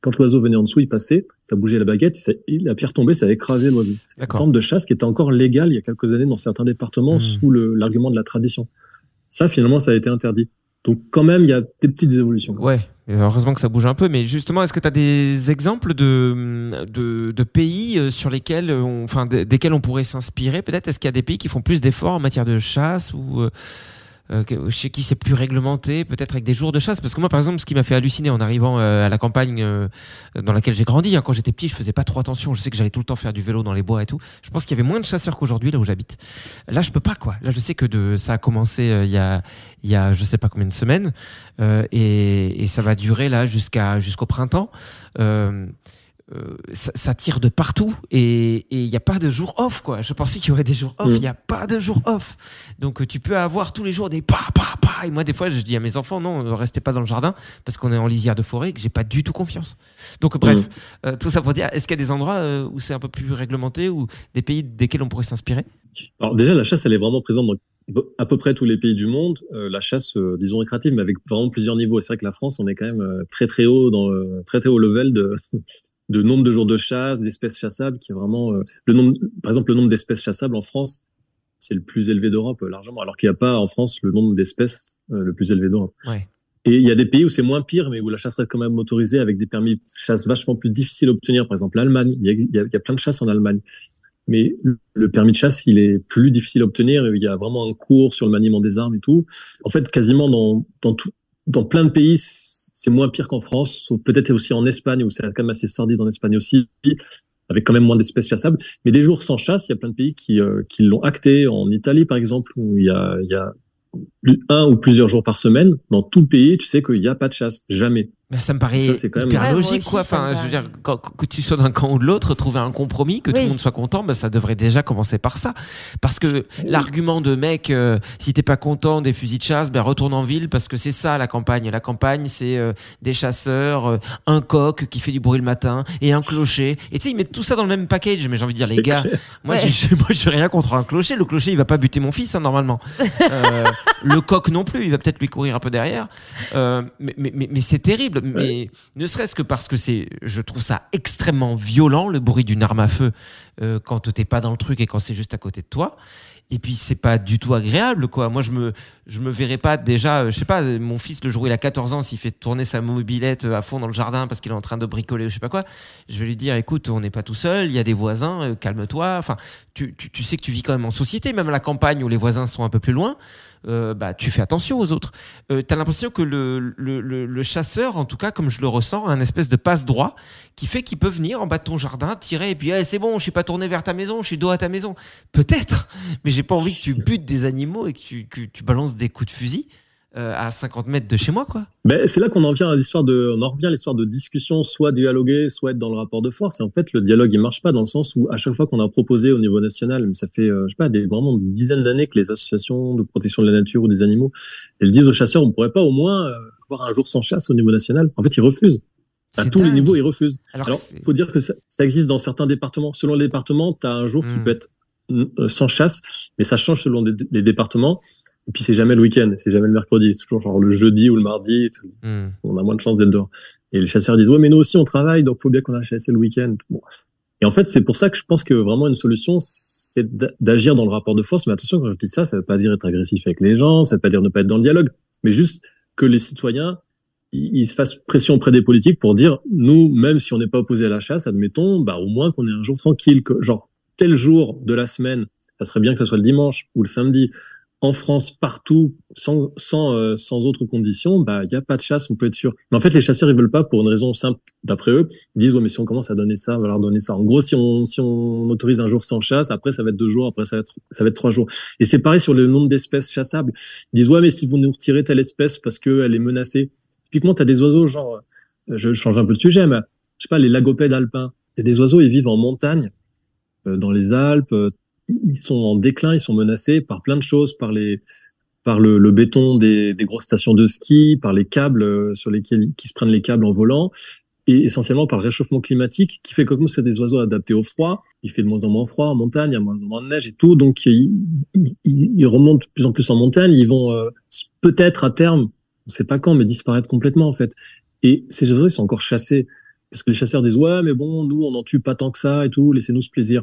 Quand l'oiseau venait en dessous, il passait, ça bougeait la baguette, ça- la pierre tombait, ça écrasait l'oiseau. C'est une forme de chasse qui était encore légale il y a quelques années dans certains départements Mhm. sous l'argument de la tradition. Ça, finalement, ça a été interdit. Donc quand même, il y a des petites évolutions. Ouais, heureusement que ça bouge un peu, mais justement, est-ce que tu as des exemples de, de, pays euh, sur lesquels on, enfin, de- desquels on pourrait s'inspirer peut-être? Est-ce qu'il y a des pays qui font plus d'efforts en matière de chasse ou euh, chez qui c'est plus réglementé, peut-être avec des jours de chasse Parce que moi, par exemple, ce qui m'a fait halluciner en arrivant euh, à la campagne euh, dans laquelle j'ai grandi, hein, quand j'étais petit, je faisais pas trop attention. Je sais que j'allais tout le temps faire du vélo dans les bois et tout. Je pense qu'il y avait moins de chasseurs qu'aujourd'hui là où j'habite. Là, je peux pas quoi. Là, je sais que de, ça a commencé euh, il y a, y a, je sais pas combien de semaines. Euh, et, et ça va durer là jusqu'à jusqu'au printemps. Euh, euh, ça, ça tire de partout et il n'y a pas de jour off quoi. Je pensais qu'il y aurait des jours off, il Mm. n'y a pas de jour off. Donc euh, tu peux avoir tous les jours des pa pa pa et moi des fois je dis à mes enfants non, ne restez pas dans le jardin parce qu'on est en lisière de forêt et que j'ai pas du tout confiance. Donc bref, euh, tout ça pour dire est-ce qu'il y a des endroits euh, où c'est un peu plus réglementé ou des pays desquels on pourrait s'inspirer? Alors déjà, la chasse, elle est vraiment présente dans à peu près tous les pays du monde. Euh, la chasse, euh, disons récréative, mais avec vraiment plusieurs niveaux. Et C'est vrai que la France, on est quand même euh, très très haut dans le, très très haut level de de nombre de jours de chasse, d'espèces chassables, qui est vraiment euh, le nombre. Par exemple, le nombre d'espèces chassables en France, c'est le plus élevé d'Europe euh, largement, alors qu'il n'y a pas en France le nombre d'espèces euh, le plus élevé d'Europe. Ouais. Et il y a des pays où c'est moins pire, mais où la chasse reste quand même autorisée avec des permis de chasse vachement plus difficiles à obtenir. Par exemple, l'Allemagne. Il il y a plein de chasses en Allemagne. Mais le permis de chasse, il est plus difficile à obtenir. Il y a vraiment un cours sur le maniement des armes et tout. En fait, quasiment dans, dans tout, dans plein de pays, c'est moins pire qu'en France. Sauf Peut-être aussi en Espagne, où c'est quand même assez sordide en Espagne aussi, avec quand même moins d'espèces chassables. Mais des jours sans chasse, il y a plein de pays qui, euh, qui l'ont acté. En Italie, par exemple, où il y a, il y a un ou plusieurs jours par semaine. Dans tout le pays, tu sais qu'il n'y a pas de chasse. Jamais. Bah, ça me paraît Ça, même- hyper Ouais, logique, aussi, quoi. Enfin, je veux dire, quand- que tu sois d'un camp ou de l'autre, trouver un compromis, que tout le monde soit content, bah, ça devrait déjà commencer par ça. Parce que l'argument de mec, euh, si t'es pas content des fusils de chasse, ben retourne en ville, parce que c'est ça la campagne. La campagne, c'est euh, des chasseurs, euh, un coq qui fait du bruit le matin et un clocher. Et tu sais, ils mettent tout ça dans le même package. Mais j'ai envie de dire, les gars, moi, Ouais. j'ai, moi, j'ai rien contre un clocher. Le clocher, il va pas buter mon fils, hein, normalement. Euh, le coq non plus, il va peut-être lui courir un peu derrière. Euh, mais mais, mais, mais c'est terrible. Mais ne serait-ce que parce que c'est, je trouve ça extrêmement violent, le bruit d'une arme à feu, euh, quand t'es pas dans le truc et quand c'est juste à côté de toi. Et puis c'est pas du tout agréable, quoi. Moi, je me, je me verrais pas déjà, euh, je sais pas, euh, mon fils le jour où il a 14 ans, s'il fait tourner sa mobilette euh, à fond dans le jardin parce qu'il est en train de bricoler ou je sais pas quoi, je vais lui dire, écoute, on n'est pas tout seul, il y a des voisins, calme-toi. Enfin, tu, tu, tu sais que tu vis quand même en société, même à la campagne où les voisins sont un peu plus loin. Euh, bah, tu fais attention aux autres. Euh, tu as l'impression que le, le, chasseur, en tout cas, comme je le ressens, a un espèce de passe-droit qui fait qu'il peut venir en bas de ton jardin, tirer, et puis Eh, c'est bon, je suis pas tourné vers ta maison, je suis dos à ta maison. Peut-être, mais j'ai pas envie que tu butes des animaux et que tu, que tu balances des coups de fusil euh, à 50 mètres de chez moi, quoi. Ben, c'est là qu'on en vient à l'histoire de, on en revient à l'histoire de discussion, soit dialoguer, soit être dans le rapport de force. Et en fait, le dialogue, il marche pas dans le sens où à chaque fois qu'on a proposé au niveau national, mais ça fait, euh, je sais pas, des, vraiment des dizaines d'années que les associations de protection de la nature ou des animaux, elles disent aux chasseurs, on pourrait pas au moins euh, avoir un jour sans chasse au niveau national. En fait, ils refusent. À tous les niveaux, ils refusent. Alors, Alors, faut dire que ça, ça existe dans certains départements. Selon les départements, tu as un jour qui Mm. peut être sans chasse, mais ça change selon les départements. Et puis c'est jamais le week-end, c'est jamais le mercredi, c'est toujours genre le jeudi ou le mardi. Hmm. On a moins de chances d'être dehors. Et les chasseurs disent ouais, mais nous aussi on travaille, donc faut bien qu'on aille chasser le week-end. Bon. Et en fait, c'est pour ça que je pense que vraiment une solution, c'est d'a- d'agir dans le rapport de force. Mais attention, quand je dis ça, ça veut pas dire être agressif avec les gens, ça veut pas dire ne pas être dans le dialogue, mais juste que les citoyens ils ils se fassent pression auprès des politiques pour dire nous, même si on n'est pas opposé à la chasse, admettons, bah au moins qu'on ait un jour tranquille, que genre tel jour de la semaine, ça serait bien que ce soit le dimanche ou le samedi. En France, partout, sans sans euh, sans autres conditions, bah il y a pas de chasse, on peut être sûr. Mais en fait, les chasseurs ils veulent pas pour une raison simple. D'après eux, ils disent ouais mais si on commence à donner ça, on va leur donner ça. En gros, si on si on autorise un jour sans chasse, après ça va être deux jours, après ça va être ça va être trois jours. Et c'est pareil sur le nombre d'espèces chassables. Ils disent ouais mais si vous nous retirez telle espèce parce que elle est menacée. Typiquement, tu as des oiseaux, genre, euh, je change un peu de sujet, mais je sais pas, les lagopèdes alpins. C'est des oiseaux, ils vivent en montagne, euh, dans les Alpes. Ils sont en déclin, ils sont menacés par plein de choses, par les, par le, le béton des, des grosses stations de ski, par les câbles euh, sur lesquels qui se prennent les câbles en volant, et essentiellement par le réchauffement climatique qui fait que comme c'est des oiseaux adaptés au froid, il fait de moins en moins froid en montagne, il y a moins en moins de neige et tout, donc ils, remontent de plus en plus en montagne, ils vont euh, peut-être à terme on sait pas quand, mais disparaître complètement en fait. Et ces oiseaux, ils sont encore chassés. Parce que les chasseurs disent, ouais, mais bon, nous, on n'en tue pas tant que ça et tout, laissez-nous ce plaisir.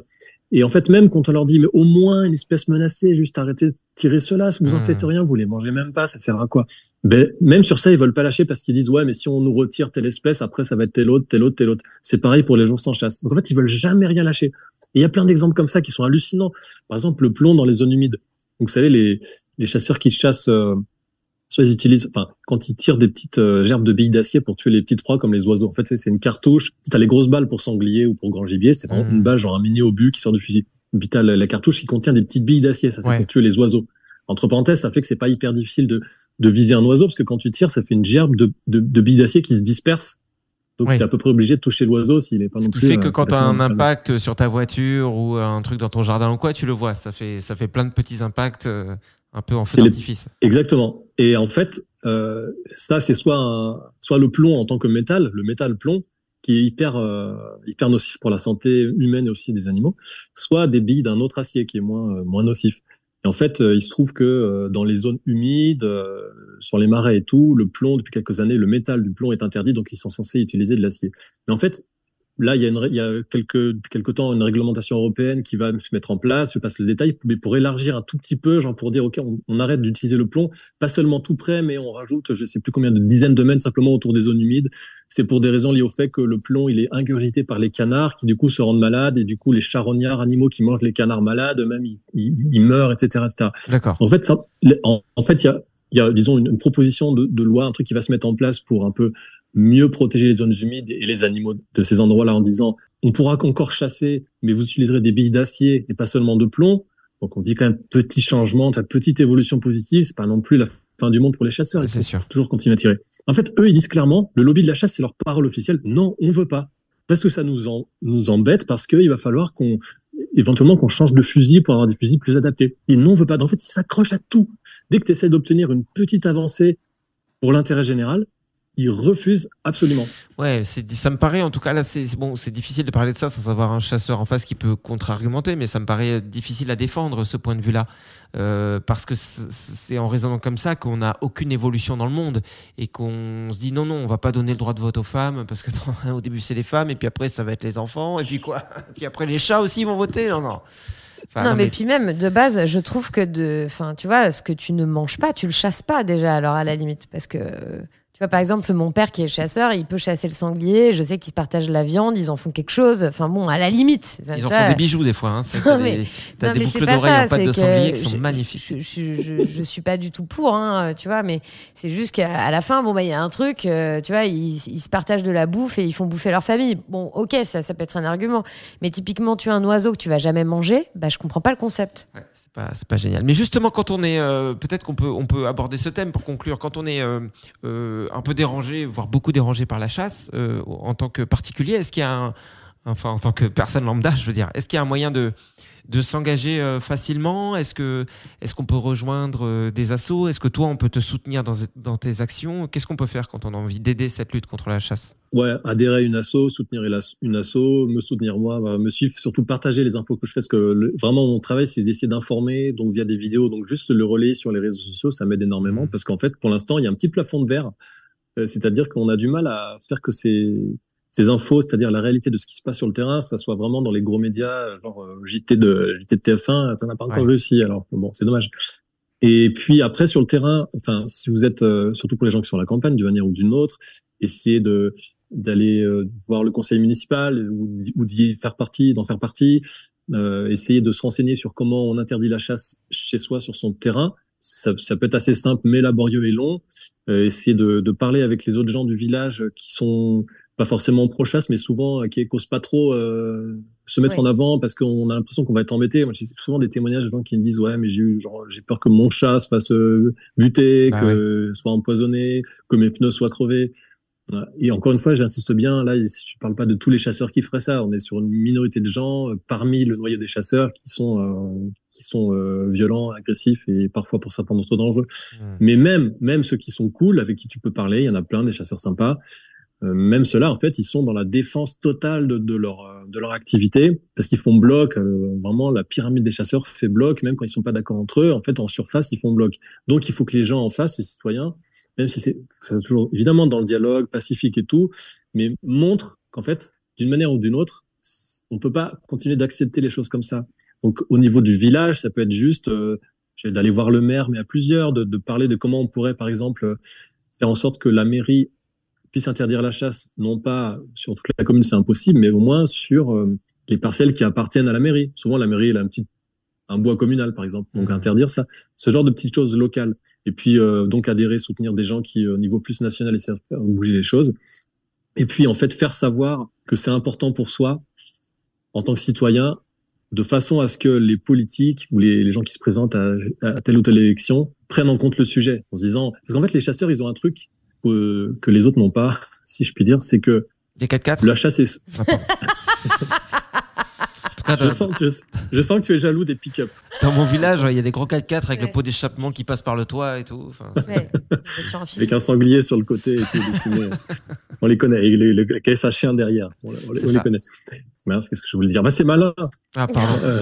Et en fait, même quand on leur dit, mais au moins une espèce menacée, juste arrêtez de tirer cela, si vous en Hmm. faites rien, vous les mangez même pas, ça sert à quoi? Ben, Même sur ça, ils veulent pas lâcher parce qu'ils disent, ouais, mais si on nous retire telle espèce, après, ça va être telle autre, telle autre, telle autre. C'est pareil pour les jours sans chasse. Donc en fait, ils veulent jamais rien lâcher. Et il y a plein d'exemples comme ça qui sont hallucinants. Par exemple, le plomb dans les zones humides. Donc, vous savez, les, les chasseurs qui chassent, euh, soit ils utilisent, enfin, quand ils tirent des petites euh, gerbes de billes d'acier pour tuer les petites proies comme les oiseaux. En fait, c'est une cartouche. Si t'as les grosses balles pour sanglier ou pour grand gibier, c'est vraiment Mhm. une balle, genre un mini obus qui sort du fusil. Et puis t'as la, la cartouche qui contient des petites billes d'acier. Ça, c'est Ouais. pour tuer les oiseaux. Entre parenthèses, ça fait que c'est pas hyper difficile de, de viser un oiseau parce que quand tu tires, ça fait une gerbe de, de, de billes d'acier qui se disperse. Donc, Oui. t'es à peu près obligé de toucher l'oiseau s'il est pas Ce non qui plus. fait que euh, quand tu as un impact sur ta voiture ou un truc dans ton jardin ou quoi, tu le vois. Ça fait, ça fait plein de petits impacts euh, un peu en feu C'est les- d'artifice. Exactement. Et en fait, euh, ça, c'est soit, soit le plomb en tant que métal, le métal plomb, qui est hyper, euh, hyper nocif pour la santé humaine et aussi des animaux, soit des billes d'un autre acier qui est moins, euh, moins nocif. Et en fait, euh, il se trouve que euh, dans les zones humides, sur les marais et tout, le plomb, depuis quelques années, le métal du plomb est interdit, donc ils sont censés utiliser de l'acier. Mais en fait, Là, il y a, une, il y a quelques, depuis quelque temps une réglementation européenne qui va se mettre en place. Je passe le détail, mais pour élargir un tout petit peu, genre pour dire, OK, on, on arrête d'utiliser le plomb, pas seulement tout près, mais on rajoute, je sais plus combien de dizaines de mètres simplement autour des zones humides. C'est pour des raisons liées au fait que le plomb, il est ingurgité par les canards qui, du coup, se rendent malades et du coup, les charognards animaux qui mangent les canards malades, eux-mêmes, ils, ils, ils meurent, etc., etc. D'accord. En fait, ça, en, en fait, il y a, il y a, disons, une, une proposition de, de loi, un truc qui va se mettre en place pour un peu mieux protéger les zones humides et les animaux de ces endroits-là en disant, on pourra encore chasser, mais vous utiliserez des billes d'acier et pas seulement de plomb. Donc, on dit quand même petit changement, petite évolution positive. C'est pas non plus la fin du monde pour les chasseurs. Il C'est faut sûr. toujours continuer à tirer. En fait, eux, ils disent clairement, le lobby de la chasse, c'est leur parole officielle. Non, on veut pas. Parce que ça nous, en, nous embête, parce qu'il va falloir qu'on, éventuellement, qu'on change de fusil pour avoir des fusils plus adaptés. Non, on veut pas. En fait, ils s'accrochent à tout. Dès que tu essaies d'obtenir une petite avancée pour l'intérêt général, ils refusent absolument. Ouais, c'est, ça me paraît, en tout cas, là, c'est bon, c'est difficile de parler de ça sans avoir un chasseur en face qui peut contre-argumenter, mais ça me paraît difficile à défendre ce point de vue-là. Euh, parce que c'est- en raisonnant comme ça qu'on n'a aucune évolution dans le monde et qu'on se dit non, non, on va pas donner le droit de vote aux femmes parce que au début c'est les femmes et puis après ça va être les enfants et puis quoi? Puis après les chats aussi vont voter? Non, non. Enfin, non, mais, puis même, de base, je trouve que de. Enfin, tu vois, ce que tu ne manges pas, tu le chasses pas déjà, alors à la limite. Parce que. Tu vois, par exemple, mon père qui est chasseur, il peut chasser le sanglier. Je sais qu'ils se partagent la viande, ils en font quelque chose. Enfin bon, à la limite. Enfin, Ils en vois, font des bijoux des fois. Hein. T'as des, Non, des boucles d'oreilles en pâte de sanglier qui je- sont magnifiques. Je, je, je, je suis pas du tout pour, hein, tu vois, mais c'est juste qu'à la fin, bon, bah, il y a un truc, euh, tu vois, ils, ils se partagent de la bouffe et ils font bouffer leur famille. Bon, ok, ça, ça peut être un argument. Mais typiquement, tu as un oiseau que tu vas jamais manger, bah, je comprends pas le concept. Ouais, pas, c'est pas génial. Mais justement, quand on est, euh, peut-être qu'on peut, on peut aborder ce thème pour conclure. Quand on est euh, euh, un peu dérangé, voire beaucoup dérangé par la chasse, en tant que particulier, est-ce qu'il y a un, enfin en tant que personne lambda, je veux dire, est-ce qu'il y a un moyen de de s'engager euh, facilement? Est-ce que est-ce qu'on peut rejoindre euh, des assos? Est-ce que toi, on peut te soutenir dans, dans tes actions? Qu'est-ce qu'on peut faire quand on a envie d'aider cette lutte contre la chasse? Ouais, adhérer à une asso, soutenir une asso- me soutenir moi, bah, me suivre, surtout partager les infos que je fais, parce que le- vraiment mon travail c'est d'essayer d'informer, donc via des vidéos, donc juste le relayer sur les réseaux sociaux, ça m'aide énormément, Mhm. parce qu'en fait pour l'instant il y a un petit plafond de verre, Euh, c'est-à-dire qu'on a du mal à faire que ces ces infos, c'est-à-dire la réalité de ce qui se passe sur le terrain, ça soit vraiment dans les gros médias, genre euh, JT de JT de TF1, ça n'a pas encore Ouais. réussi, alors bon c'est dommage. Et puis après sur le terrain, enfin si vous êtes euh, surtout pour les gens qui sont à la campagne d'une manière ou d'une autre, essayez de d'aller euh, voir le conseil municipal ou, ou d'y faire partie, d'en faire partie, euh, essayer de se renseigner sur comment on interdit la chasse chez soi sur son terrain. Ça, ça peut être assez simple mais laborieux et long. Euh, essayer de, de parler avec les autres gens du village qui sont pas forcément pro-chasse, mais souvent euh, qui causent pas trop euh, se mettre Ouais. en avant parce qu'on a l'impression qu'on va être embêté. Moi, j'ai souvent des témoignages de gens qui me disent ouais, mais j'ai eu genre j'ai peur que mon chat se fasse euh, buter, Bah que soit empoisonné, que mes pneus soient crevés. Ouais. Et encore une fois, j'insiste bien, là, je parle pas de tous les chasseurs qui feraient ça. On est sur une minorité de gens euh, parmi le noyau des chasseurs qui sont euh, qui sont euh, violents, agressifs et parfois pour certains d'entre eux dangereux. Hmm. Mais même même ceux qui sont cool, avec qui tu peux parler, il y en a plein des chasseurs sympas. Euh, même ceux-là, en fait, ils sont dans la défense totale de, de leur euh, de leur activité parce qu'ils font bloc. euh, vraiment, la pyramide des chasseurs fait bloc, même quand ils sont pas d'accord entre eux. En fait, en surface, ils font bloc. Donc, il faut que les gens en face, les citoyens, même si c'est toujours évidemment dans le dialogue pacifique et tout, mais montre qu'en fait, d'une manière ou d'une autre, on peut pas continuer d'accepter les choses comme ça. Donc, au niveau du village, ça peut être juste euh, d'aller voir le maire, mais à plusieurs, de, de parler de comment on pourrait, par exemple, faire en sorte que la mairie puisse interdire la chasse, non pas sur toute la commune, c'est impossible, mais au moins sur euh, les parcelles qui appartiennent à la mairie. Souvent, la mairie, elle a un petit un bois communal, par exemple. Donc, Mhm. interdire ça, ce genre de petites choses locales. Et puis, euh, donc, adhérer, soutenir des gens qui, au niveau plus national, essaient de faire bouger les choses. Et puis, en fait, faire savoir que c'est important pour soi, en tant que citoyen, de façon à ce que les politiques ou les, les gens qui se présentent à, à telle ou telle élection prennent en compte le sujet, en se disant, parce qu'en fait, les chasseurs, ils ont un truc que, que les autres n'ont pas, si je puis dire, c'est que Des 4x4 la chasse est, Ah, pardon. En tout cas, je dans, sens que, je sens que tu es jaloux des pick-up. dans mon village, il y a des gros 4x4 avec le Ouais. pot d'échappement qui passe par le toit et tout. Enfin, c'est- Ouais, avec un sanglier sur le côté et tout dessiné. on les connaît, et les caisses à chien derrière. On, les- on les, ça. connaît. Mince, qu'est-ce que je voulais dire? Bah c'est malin. Ah, pardon. Euh,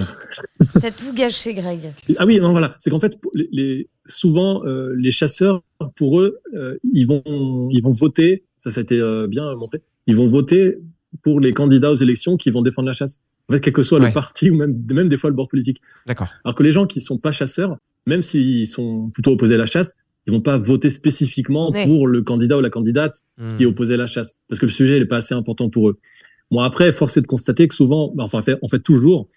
T'as tout gâché, Greg. ah oui, non voilà, c'est qu'en fait les, les- souvent euh, les chasseurs, pour eux, euh, ils vont ils vont voter. Ça, ça a été euh, bien montré. Ils vont voter pour les candidats aux élections qui vont défendre la chasse. En fait, quel que soit Ouais. le parti ou même même des fois le bord politique. D'accord. Alors que les gens qui sont pas chasseurs, même s'ils sont plutôt opposés à la chasse, ils vont pas voter spécifiquement Ouais. pour le candidat ou la candidate Hmm. qui est opposé à la chasse, parce que le sujet n'est pas assez important pour eux. Bon, après, force est de constater que souvent, bah, enfin, en fait, en fait, toujours,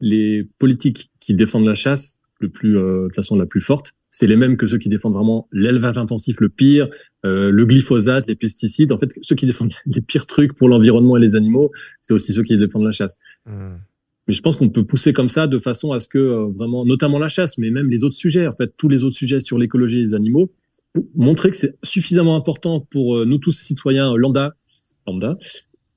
les politiques qui défendent la chasse le plus, euh, de façon la plus forte, c'est les mêmes que ceux qui défendent vraiment l'élevage intensif le pire, euh, le glyphosate, les pesticides. En fait, ceux qui défendent les pires trucs pour l'environnement et les animaux, c'est aussi ceux qui défendent la chasse. Hmm. Mais je pense qu'on peut pousser comme ça de façon à ce que euh, vraiment, notamment la chasse, mais même les autres sujets, en fait, tous les autres sujets sur l'écologie des animaux, montrer que c'est suffisamment important pour euh, nous tous citoyens lambda, lambda,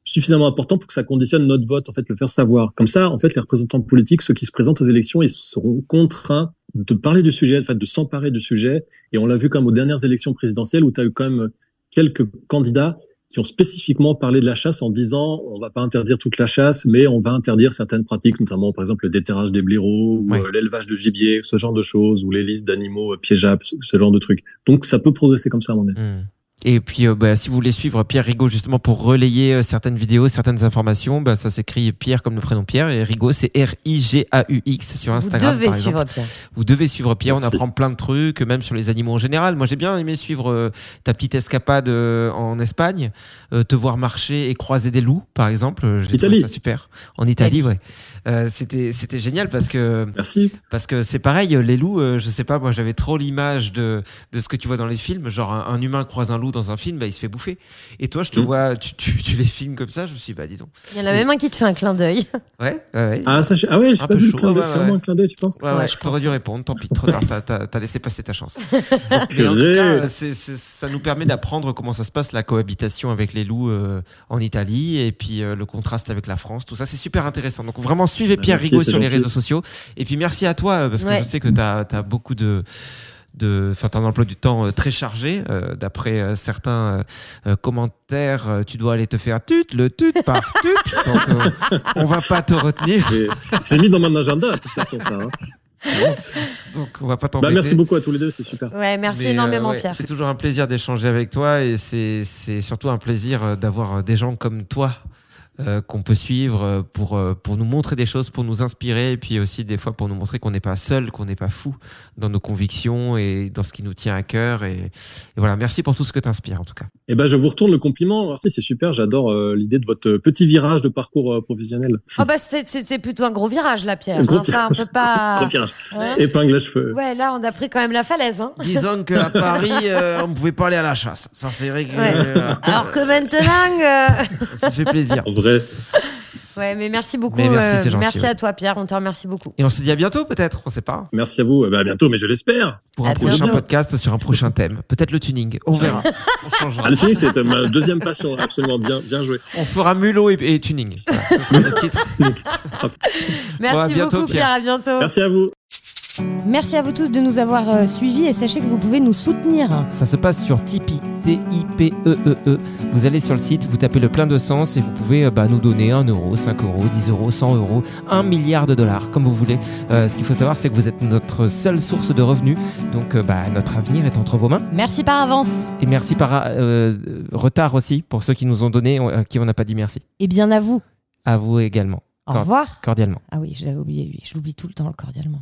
suffisamment important pour que ça conditionne notre vote, en fait, le faire savoir. Comme ça, en fait, les représentants politiques, ceux qui se présentent aux élections, ils seront contraints de parler du sujet, en fait, de s'emparer du sujet. Et on l'a vu comme aux dernières élections présidentielles où tu as eu quand même quelques candidats qui ont spécifiquement parlé de la chasse en disant on va pas interdire toute la chasse, mais on va interdire certaines pratiques, notamment par exemple le déterrage des blaireaux, ou euh, l'élevage de gibier, ce genre de choses, ou les listes d'animaux euh, piégeables, ce genre de trucs. Donc ça peut progresser comme ça à mon avis. Hmm. Et puis, euh, bah, si vous voulez suivre Pierre Rigaud justement pour relayer euh, certaines vidéos, certaines informations, bah, ça s'écrit Pierre comme le prénom Pierre et Rigaud c'est R-I-G-A-U-X sur Instagram. Vous devez suivre Pierre. Vous devez suivre Pierre. On apprend plein de trucs, même sur les animaux en général. Moi, j'ai bien aimé suivre euh, ta petite escapade en Espagne, te voir marcher et croiser des loups, par exemple. Italie. Ça super. En Italie, ouais. c'était c'était génial parce que merci parce que c'est pareil les loups je sais pas moi j'avais trop l'image de de ce que tu vois dans les films genre un humain croise un loup dans un film, bah, il se fait bouffer. Et toi, je te mm. vois, tu, tu, les filmes comme ça, je me suis dit, bah dis donc. Il y en a même un qui te fait un clin d'œil. Ouais, ouais. Ah, ça, ah ouais, j'ai pas vu le clin d'œil, c'est vraiment un clin d'œil, tu penses Ouais, ouais, je t'aurais dû répondre, tant pis, trop tard, t'as laissé passer ta chance. Mais en tout cas, ça nous permet d'apprendre comment ça se passe, la cohabitation avec les loups euh, en Italie, et puis euh, le contraste avec la France, tout ça, c'est super intéressant. Donc vraiment, suivez bah, Pierre Rigaud sur les réseaux sociaux. Et puis merci à toi, euh, parce que je sais que tu as beaucoup de de, enfin, un emploi du temps euh, très chargé. Euh, d'après euh, certains commentaires, tu dois aller te faire tut, le tut par tut. Donc, on va pas te retenir. J'ai mis dans mon agenda, de toute façon, ça. Hein. Donc on va pas bah, merci beaucoup à tous les deux, c'est super. Ouais, merci énormément Pierre. C'est toujours un plaisir d'échanger avec toi et c'est surtout un plaisir d'avoir des gens comme toi euh, qu'on peut suivre euh, pour, euh, pour nous montrer des choses, pour nous inspirer, et puis aussi des fois pour nous montrer qu'on n'est pas seul, qu'on n'est pas fou dans nos convictions et dans ce qui nous tient à cœur. Et, voilà, merci pour tout ce que tu inspires en tout cas. Et eh ben, je vous retourne le compliment. Merci, c'est super. J'adore l'idée de votre petit virage de parcours professionnel. Ah bah c'était plutôt un gros virage là, Pierre. Gros on peut pas. Gros virage. Épingle à cheveux. Ouais, là on a pris quand même la falaise. Hein. Disons qu'à Paris, on pouvait pas aller à la chasse. Ça c'est vrai Alors que maintenant, ça fait plaisir. Ouais, mais merci beaucoup. merci, euh, merci à toi, Pierre. On te remercie beaucoup. Et on se dit à bientôt, peut-être. On sait pas. Merci à vous. Bah, à bientôt, mais je l'espère. Pour un prochain podcast sur un prochain thème. Peut-être le tuning. On verra. on changera. Ah, le tuning, c'est ma deuxième passion. Absolument bien, bien joué. On fera mulot et, tuning. Voilà, le titre. merci beaucoup, Pierre. À bientôt. Merci à vous. Merci à vous tous de nous avoir euh, suivis et sachez que vous pouvez nous soutenir. Ça se passe sur Tipeee, T-I-P-E-E-E. E. Vous allez sur le site, vous tapez le plein de sens et vous pouvez euh, bah, nous donner 1 euro, 5 euros, 10 euros, 100 euros, 1 milliard de dollars, comme vous voulez. Euh, ce qu'il faut savoir, c'est que vous êtes notre seule source de revenus. Donc bah, notre avenir est entre vos mains. Merci par avance. Et merci par retard aussi pour ceux qui nous ont donné, à qui on n'a pas dit merci. Et bien à vous. À vous également. Au revoir. Cordialement. Ah oui, je l'avais oublié lui. Je l'oublie tout le temps, cordialement.